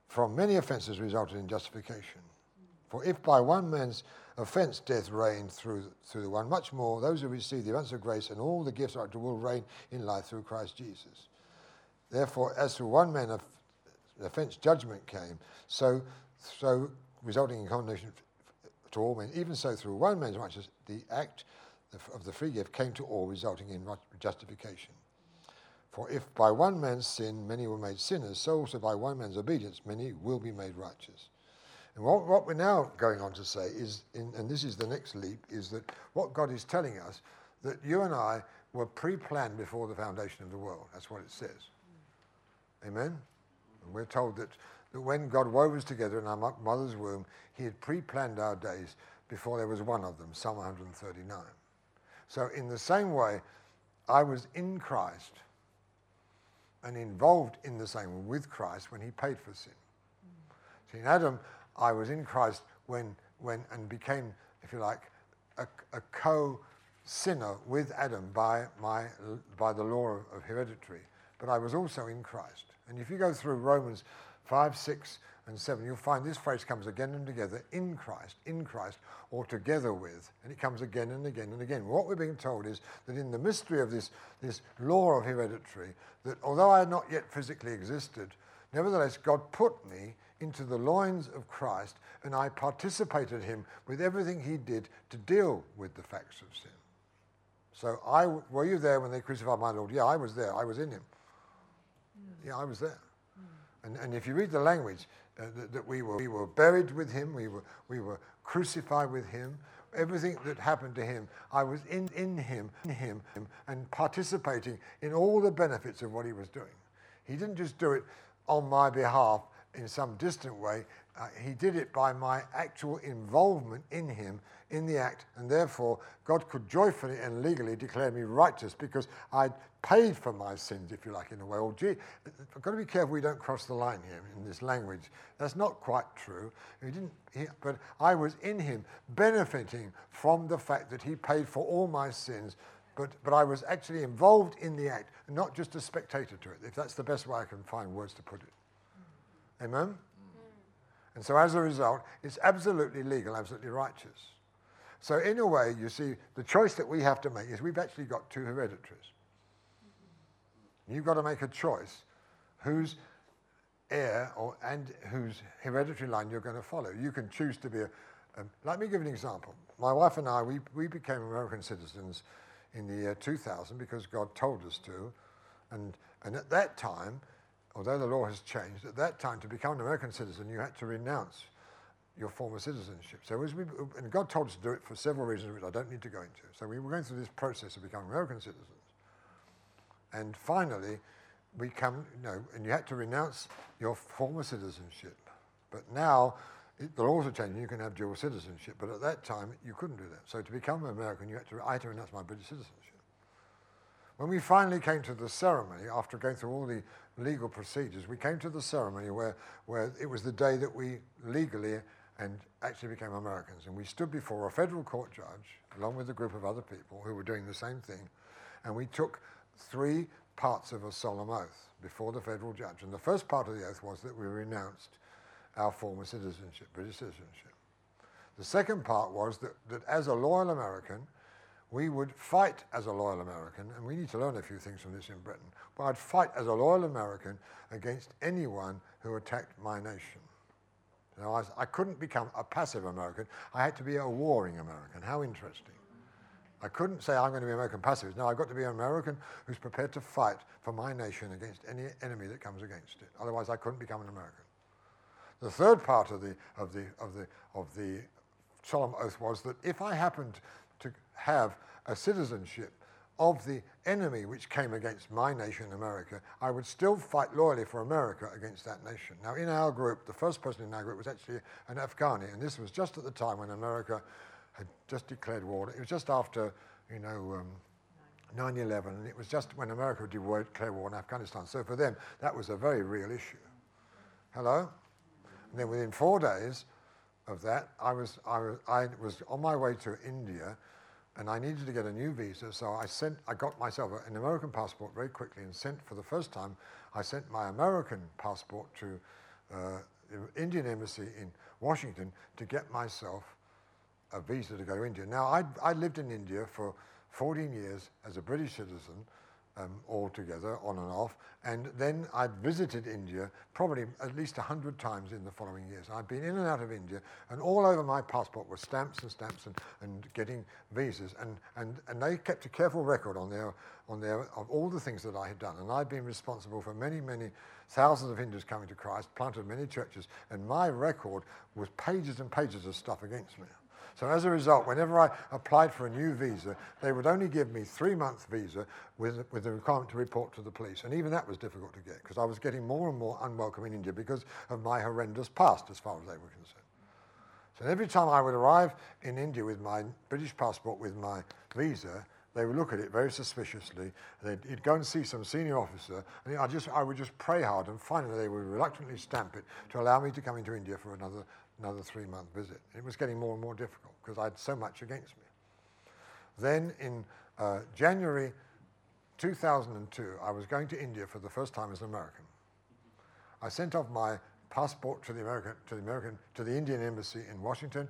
from many offenses resulted in justification. For if by one man's offense death reigned through, through the one, much more those who receive the abundance of grace and all the gifts are to will reign in life through Christ Jesus. Therefore, as through one man of offense judgment came, so, so resulting in condemnation to all men, even so through one man's righteousness, the act of the free gift came to all, resulting in justification. For if by one man's sin many were made sinners, so also by one man's obedience many will be made righteous. And what, what we're now going on to say is, in, and this is the next leap, is that what God is telling us, that you and I were pre planned before the foundation of the world. That's what it says. Amen? And we're told that, that when God wove us together in our mother's womb, He had pre planned our days before there was one of them, Psalm 139. So, in the same way, I was in Christ and involved in the same with Christ when he paid for sin. See, in Adam, I was in Christ when, when and became, if you like, a, a co sinner with Adam by, my, by the law of, hereditary. But I was also in Christ. And if you go through Romans 5, 6, and 7, you'll find this phrase comes again and together in Christ, in Christ, or together with, and it comes again and again and again. What we're being told is that in the mystery of this, this law of hereditary, that although I had not yet physically existed, nevertheless God put me into the loins of Christ, and I participated him with everything he did to deal with the facts of sin. So I, were you there when they crucified my Lord? Yeah, I was there. I was in him. Yeah, I was there. And, and if you read the language, uh, that, that, we, were, we were buried with him, we were, we were crucified with him. Everything that happened to him, I was in, in him, in him, and participating in all the benefits of what he was doing. He didn't just do it on my behalf in some distant way. Uh, he did it by my actual involvement in him in the act, and therefore God could joyfully and legally declare me righteous because I'd paid for my sins, if you like, in a way. Or, gee, I've got to be careful we don't cross the line here in this language. That's not quite true. He didn't, he, but I was in him, benefiting from the fact that he paid for all my sins. But, but I was actually involved in the act, not just a spectator to it, if that's the best way I can find words to put it. Amen? And so as a result, it's absolutely legal, absolutely righteous. So in a way, you see, the choice that we have to make is we've actually got two hereditaries. You've got to make a choice whose heir or, and whose hereditary line you're going to follow. You can choose to be a, um, let me give an example. My wife and I, we, we became American citizens in the year 2000 because God told us to. And, and at that time, although the law has changed, at that time to become an American citizen, you had to renounce your former citizenship. So we, and God told us to do it for several reasons, which I don't need to go into. So we were going through this process of becoming American citizens. And finally, we come, you know, and you had to renounce your former citizenship. But now, it, the laws are changing, you can have dual citizenship. But at that time, you couldn't do that. So to become an American, you had to, I had to renounce my British citizenship. When we finally came to the ceremony, after going through all the legal procedures, we came to the ceremony where, where it was the day that we legally and actually became Americans. And we stood before a federal court judge, along with a group of other people who were doing the same thing, and we took three parts of a solemn oath before the federal judge. And the first part of the oath was that we renounced our former citizenship, British citizenship. The second part was that, that as a loyal American, we would fight as a loyal American, and we need to learn a few things from this in Britain, but I'd fight as a loyal American against anyone who attacked my nation. You know, I, I couldn't become a passive American, I had to be a warring American. How interesting. I couldn't say I'm going to be an American pacifist. No, I've got to be an American who's prepared to fight for my nation against any enemy that comes against it. Otherwise, I couldn't become an American. The third part of the, of the, of the, of the solemn oath was that if I happened to have a citizenship of the enemy which came against my nation, America, I would still fight loyally for America against that nation. Now, in our group, the first person in our group was actually an Afghani, and this was just at the time when America had just declared war. It was just after, you know, um, 9 11, and it was just when America declared war in Afghanistan. So for them, that was a very real issue. Hello? And then within four days of that, I was, I was, I was on my way to India and I needed to get a new visa, so I sent, I got myself an American passport very quickly and sent for the first time, I sent my American passport to uh, the Indian embassy in Washington to get myself a visa to go to India. Now, I, I lived in India for 14 years as a British citizen, um, altogether, on and off. And then I'd visited India probably at least 100 times in the following years. I'd been in and out of India, and all over my passport were stamps and stamps and, and getting visas. And, and, and they kept a careful record on their, on their, of all the things that I had done. And I'd been responsible for many, many thousands of Hindus coming to Christ, planted many churches, and my record was pages and pages of stuff against me. So as a result, whenever I applied for a new visa, they would only give me three-month visa with, with the requirement to report to the police. And even that was difficult to get because I was getting more and more unwelcome in India because of my horrendous past as far as they were concerned. So every time I would arrive in India with my British passport, with my visa, they would look at it very suspiciously. They'd go and see some senior officer, and I, just, I would just pray hard, and finally they would reluctantly stamp it to allow me to come into India for another another three month visit. It was getting more and more difficult because I had so much against me. Then in uh, January 2002, I was going to India for the first time as an American. I sent off my passport to the American, to the American, to the Indian embassy in Washington,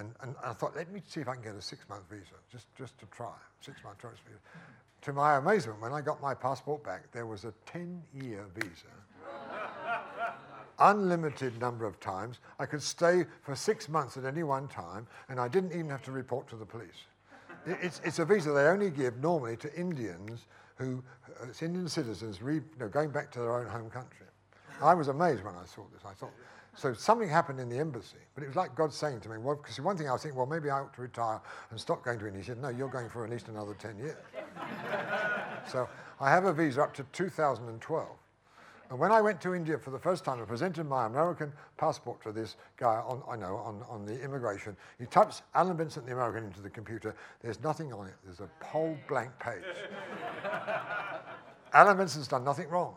and, and I thought, let me see if I can get a six-month visa, just, just to try, six-month tourist visa. To my amazement, when I got my passport back, there was a 10-year visa unlimited number of times. I could stay for six months at any one time, and I didn't even have to report to the police. It's, it's a visa they only give normally to Indians who, uh, it's Indian citizens re, you know, going back to their own home country. I was amazed when I saw this. I thought, so something happened in the embassy, but it was like God saying to me, well, because one thing I was thinking, well, maybe I ought to retire and stop going to India. He said, no, you're going for at least another 10 years. so I have a visa up to 2012. And when I went to India for the first time, I presented my American passport to this guy on, I know, on, on the immigration. He types Alan Vincent, the American, into the computer. There's nothing on it. There's a whole blank page. Alan Vincent's done nothing wrong.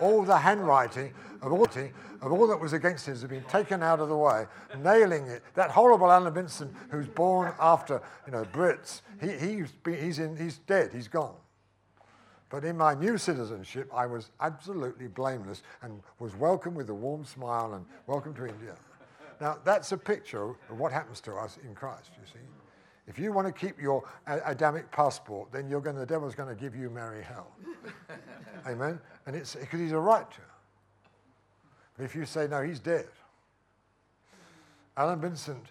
All the handwriting of all, of all that was against him has been taken out of the way, nailing it. That horrible Alan Vincent, who's born after, you know, Brits, he, he's, been, he's, in, he's dead, he's gone. But in my new citizenship, I was absolutely blameless and was welcome with a warm smile and welcome to India. Now, that's a picture of what happens to us in Christ, you see. If you want to keep your Adamic passport, then you're going, the devil's going to give you merry hell. Amen? And it's because he's a right to. But if you say, no, he's dead. Alan Vincent,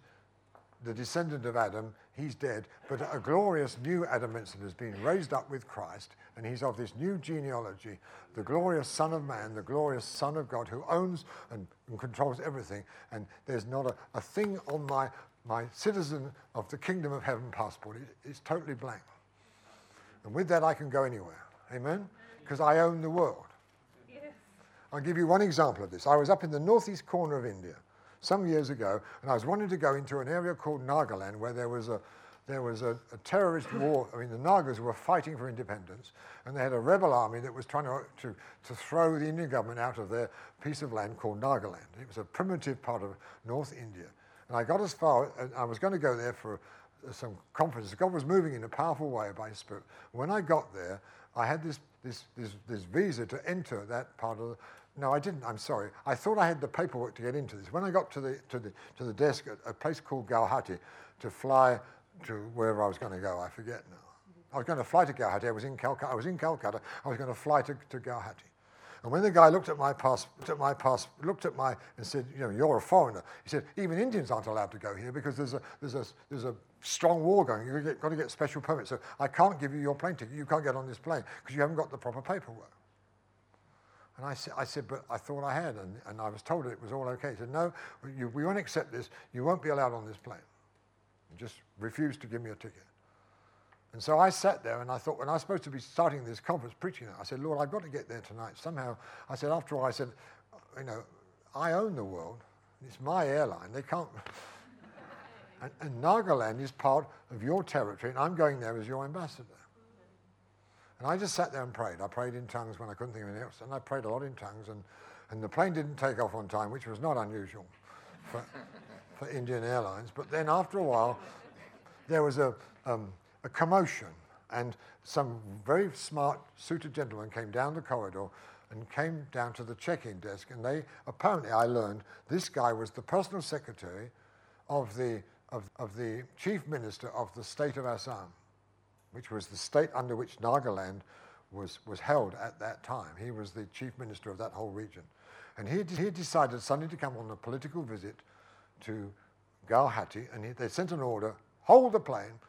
the descendant of Adam, he's dead, but a glorious new Adam Vincent has been raised up with Christ, and he's of this new genealogy, the glorious Son of Man, the glorious Son of God, who owns and, and controls everything. And there's not a, a, thing on my, my citizen of the kingdom of heaven passport. is totally blank. And with that, I can go anywhere. Amen? Because I own the world. Yes. I'll give you one example of this. I was up in the northeast corner of India some years ago, and I was wanting to go into an area called Nagaland where there was a there was a, a, terrorist war. I mean, the Nagas were fighting for independence, and they had a rebel army that was trying to, to, to throw the Indian government out of their piece of land called Nagaland. It was a primitive part of North India. And I got as far, and I was going to go there for uh, some conference. God was moving in a powerful way by His Spirit. When I got there, I had this, this, this, this visa to enter that part of the, no, I didn't. I'm sorry. I thought I had the paperwork to get into this. When I got to the to the to the desk at a place called Guwahati to fly to wherever I was going to go, I forget now. I was going to fly to Guwahati. I was in Calcutta. I was in Calcutta. I was going to fly to, to Guwahati. And when the guy looked at my pass, looked at my pass, looked at my and said, "You know, you're a foreigner," he said, "Even Indians aren't allowed to go here because there's a there's a there's a strong war going. You've got to get special permits. So I can't give you your plane ticket. You can't get on this plane because you haven't got the proper paperwork." And I, sa- I said, but I thought I had, and, and I was told it was all okay. He said, no, you, we won't accept this. You won't be allowed on this plane. He just refused to give me a ticket. And so I sat there and I thought, when I was supposed to be starting this conference preaching I said, Lord, I've got to get there tonight. Somehow, I said, after all, I said, you know, I own the world. It's my airline. They can't. and, and Nagaland is part of your territory, and I'm going there as your ambassador. And I just sat there and prayed. I prayed in tongues when I couldn't think of anything else, and I prayed a lot in tongues. And, and the plane didn't take off on time, which was not unusual for, for Indian Airlines. But then after a while, there was a, um, a commotion, and some very smart suited gentlemen came down the corridor and came down to the check-in desk, and they apparently I learned this guy was the personal secretary of the of, of the chief minister of the state of Assam, which was the state under which Nagaland was was held at that time. He was the chief minister of that whole region, and he he decided suddenly to come on a political visit to Guwahati, and he, they sent an order: hold the plane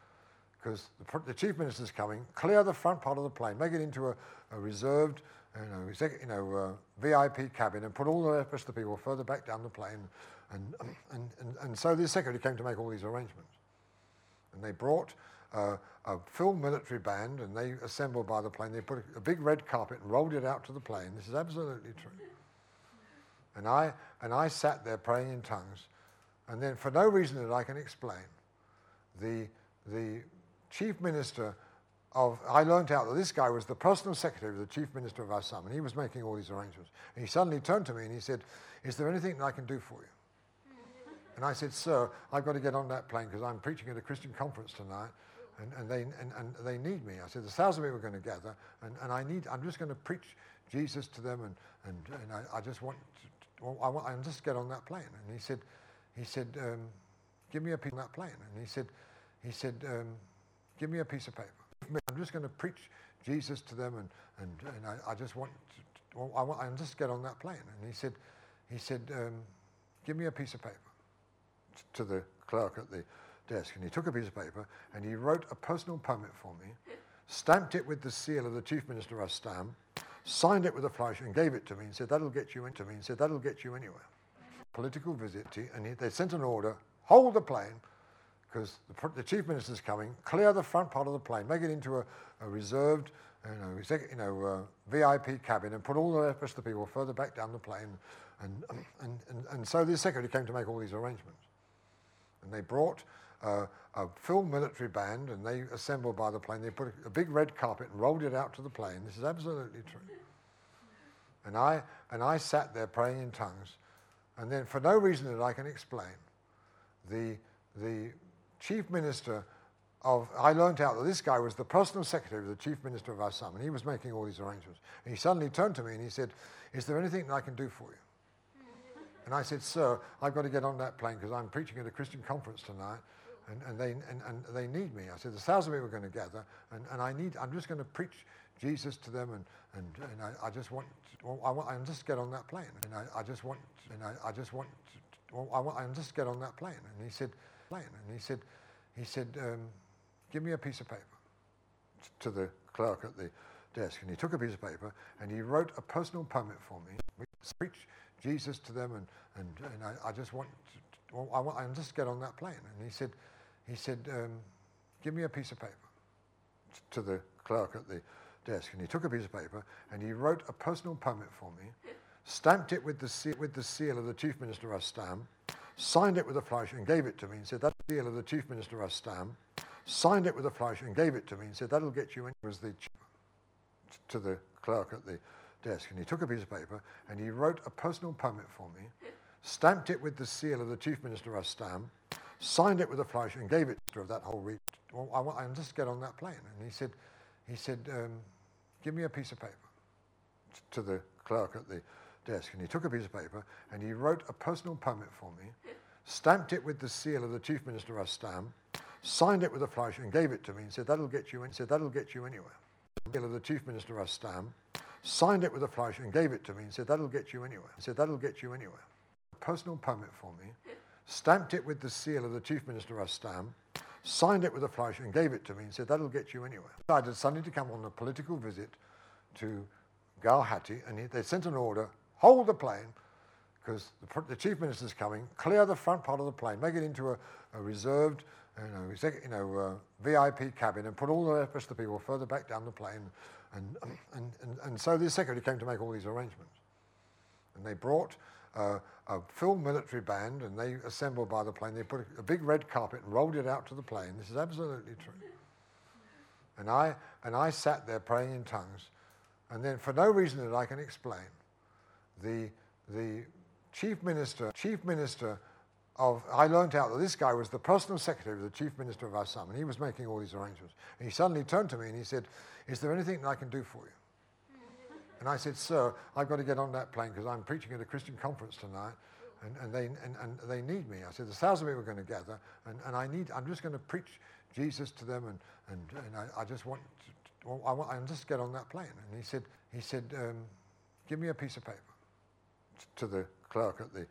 because the, the, chief minister's coming, clear the front part of the plane, make it into a, a reserved, you know, you know uh, VIP cabin, and put all the rest of the people further back down the plane. And, and, and, and so the secretary came to make all these arrangements. And they brought uh, a full military band, and they assembled by the plane. They put a, a big red carpet and rolled it out to the plane. This is absolutely true. And I, and I sat there praying in tongues, and then for no reason that I can explain, the, the chief minister of, I learned out that this guy was the personal secretary of the chief minister of Assam, and he was making all these arrangements. And he suddenly turned to me and he said, Is there anything that I can do for you? And I said, Sir, I've got to get on that plane because I'm preaching at a Christian conference tonight. And, and, they, and, and they need me. I said, there's thousand people are going to gather, and, and I need, I'm just going to preach Jesus to them, and, and, and I, I just want, to, well, I want, I'm just get on that plane. And he said, he said, um, give me a piece on that plane. And he said, he said, um, give me a piece of paper. I'm just going to preach Jesus to them, and, and, and I, I just want, to, well, I want, I'm just get on that plane. And he said, he said, um, give me a piece of paper to the clerk at the desk. And he took a piece of paper and he wrote a personal permit for me, stamped it with the seal of the chief minister of Assam, signed it with a flourish and gave it to me and said, that'll get you into me, and said, that'll get you anywhere. Political visit, and he, they sent an order, hold the plane, because the, the, chief minister's coming, clear the front part of the plane, make it into a, a reserved, you know, you know uh, VIP cabin, and put all the rest of the people further back down the plane. And, and, and, and so the secretary came to make all these arrangements. And they brought uh, a full military band, and they assembled by the plane. They put a, a big red carpet and rolled it out to the plane. This is absolutely true. And I, and I sat there praying in tongues, and then for no reason that I can explain, the, the chief minister of, I learned out that this guy was the personal secretary of the chief minister of Assam, and he was making all these arrangements. And he suddenly turned to me and he said, Is there anything that I can do for you? And I said, Sir, I've got to get on that plane because I'm preaching at a Christian conference tonight, and, and, they, and, and they need me. I said, There's thousand people are going to gather, and, and I need, I'm just going to preach Jesus to them, and, and, and I, I just want, well, I want, I'm just get on that plane. And I, I just want, and I, I just want, well, I want, I'm just get on that plane. And he said, And he said, he said, um, give me a piece of paper to the clerk at the desk. And he took a piece of paper and he wrote a personal permit for me. Preach Jesus to them, and, and, and I, I just want, to, well, I want, I'm just get on that plane. And he said, he said, um, give me a piece of paper to the clerk at the desk. And he took a piece of paper and he wrote a personal permit for me, stamped it with the seal, with the seal of the chief minister of signed it with a flourish and gave it to me and said, that's the deal of the chief minister of Assam, signed it with a flourish and gave it to me and said, that'll get you in. Was the to the clerk at the desk. And he took a piece of paper and he wrote a personal permit for me, stamped it with the seal of the chief minister of Assam, signed it with a flourish and gave it to that whole region. Well, I want, I'm just get on that plane. And he said, he said, um, give me a piece of paper to the clerk at the desk. And he took a piece of paper and he wrote a personal permit for me, stamped it with the seal of the chief minister of Assam, signed it with a flourish and gave it to me and said, that'll get you in. Said, that'll get you anywhere. Seal of the chief minister of Assam, signed it with a flourish and gave it to me and said, that'll get you anywhere. He said, that'll get you anywhere. A personal permit for me, stamped it with the seal of the chief minister of Assam, signed it with a flourish and gave it to me and said, that'll get you anywhere. I decided suddenly to come on a political visit to Guwahati, and he, they sent an order, hold the plane, because the, the, chief minister's coming, clear the front part of the plane, make it into a, a reserved, you know, you know uh, VIP cabin, and put all the rest of the people further back down the plane. And, and, and, and so the secretary came to make all these arrangements. And they brought uh, a full military band, and they assembled by the plane. They put a, a big red carpet and rolled it out to the plane. This is absolutely true. And I, and I sat there praying in tongues. And then, for no reason that I can explain, the, the chief minister, chief minister of, I learned out that this guy was the personal secretary of the chief minister of Assam, and he was making all these arrangements. And he suddenly turned to me and he said, Is there anything that I can do for you? And I said, Sir, I've got to get on that plane because I'm preaching at a Christian conference tonight. And, and, they, and, and they need me. I said, there's thousand people are going to gather, and, and I need, I'm just going to preach Jesus to them, and, and, and I, I just want to, well, I want, I just get on that plane. And he said, he said, um, give me a piece of paper to the clerk at the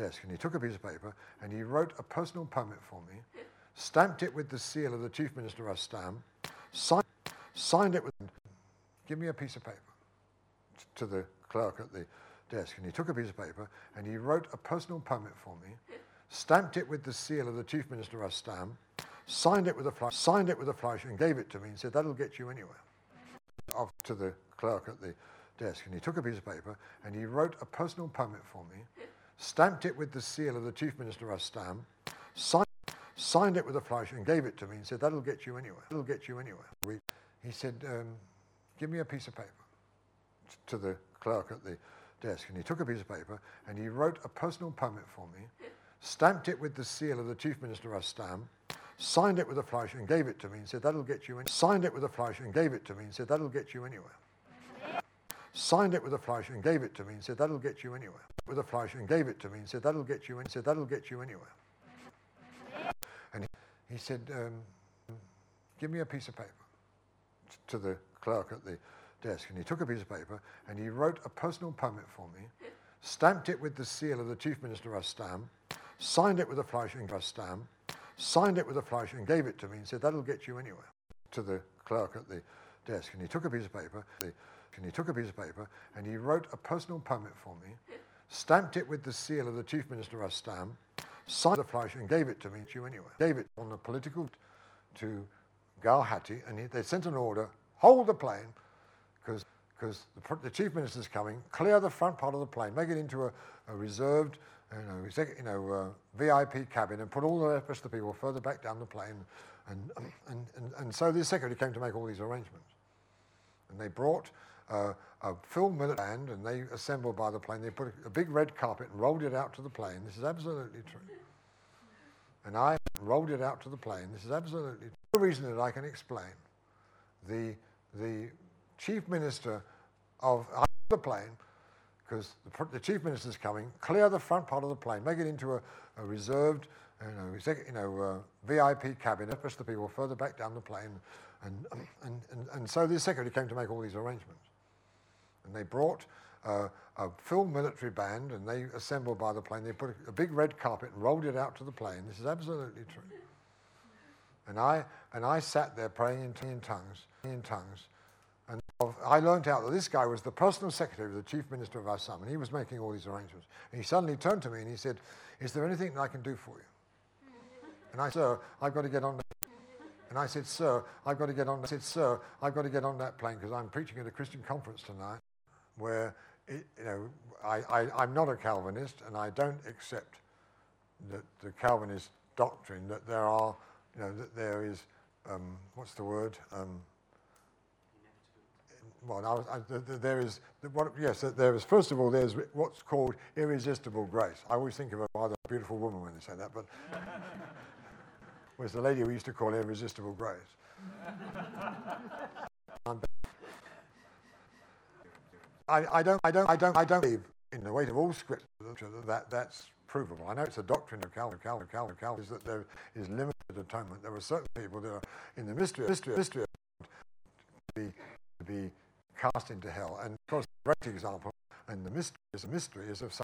desk. And he took a piece of paper and he wrote a personal permit for me, stamped it with the seal of the Chief Minister of Assam, signed, signed it with, give me a piece of paper to the clerk at the desk. And he took a piece of paper and he wrote a personal permit for me, stamped it with the seal of the Chief Minister of Assam, signed it with a flash, signed it with a flash and gave it to me and said, that'll get you anywhere. Off to the clerk at the desk. And he took a piece of paper and he wrote a personal permit for me, stamped it with the seal of the Chief Minister of Assam, signed, signed it with a flash and gave it to me and said, that'll get you anywhere. That'll get you anywhere. He said, um, give me a piece of paper to the clerk at the desk. And he took a piece of paper and he wrote a personal permit for me, stamped it with the seal of the Chief Minister of Assam, signed it with a flash and gave it to me and said, that'll get you in. Signed it with a flash and gave it to me and said, that'll get you anywhere. Signed it with a flash and gave it to me and said, that'll get you anywhere. With a flash and gave it to me and said, that'll get you in. Said, that'll get you anywhere. And he, said, um, give me a piece of paper to the clerk at the desk. And he took a piece of paper and he wrote a personal permit for me, stamped it with the seal of the Chief Minister of signed it with a flash and Assam, signed it with a flash and gave it to me and said, that'll get you anywhere. To the clerk at the desk. And he took a piece of paper, and he took a piece of paper and he wrote a personal permit for me, stamped it with the seal of the Chief Minister of Assam, signed the flash and gave it to me, you anywhere. Gave it on the political to Guwahati, and he, they sent an order, hold the plane, because the, the, chief minister's coming, clear the front part of the plane, make it into a, a reserved, you know, you know uh, VIP cabin, and put all the rest of the people further back down the plane. And, and, and, and so the secretary came to make all these arrangements. And they brought uh, a film band, and they assembled by the plane. They put a, a big red carpet and rolled it out to the plane. This is absolutely true. And I rolled it out to the plane. This is absolutely true. No reason that I can explain. The, the chief minister of the plane, because the, the, chief minister's coming, clear the front part of the plane, make it into a, a reserved, you know, you know uh, VIP cabin, push the people further back down the plane. And, and, and, and so the secretary came to make all these arrangements. And they brought uh, a full military band and they assembled by the plane. They put a, big red carpet and rolled it out to the plane. This is absolutely true. And I, and I sat there praying in, in tongues, in tongues, And I learned out that this guy was the personal secretary of the chief minister of Assam, and he was making all these arrangements. And he suddenly turned to me and he said, Is there anything that I can do for you? And I said, Sir, I've got to get on. And I said, Sir, I've got to get on. I said, Sir, I've got to get on that plane because I'm preaching at a Christian conference tonight where, it, you know, I, I'm not a Calvinist and I don't accept the, the Calvinist doctrine that there are, you know, that there is, um, what's the word? Um, well, I, I, there is, what, yes, there is, first of all, there's what's called irresistible grace. I always think of a rather beautiful woman when they say that, but was the lady we used to call irresistible grace. I, I, don't, I, don't, I, don't, I don't believe in the weight of all scripture that that's provable. I know it's a doctrine of Calvin, Calvin, Calvin, Calvin, is that there is limited atonement. There are certain people that are in the mystery, mystery, mystery of to be, to be cast into hell. And of course, a great example, and the mystery is a mystery, is of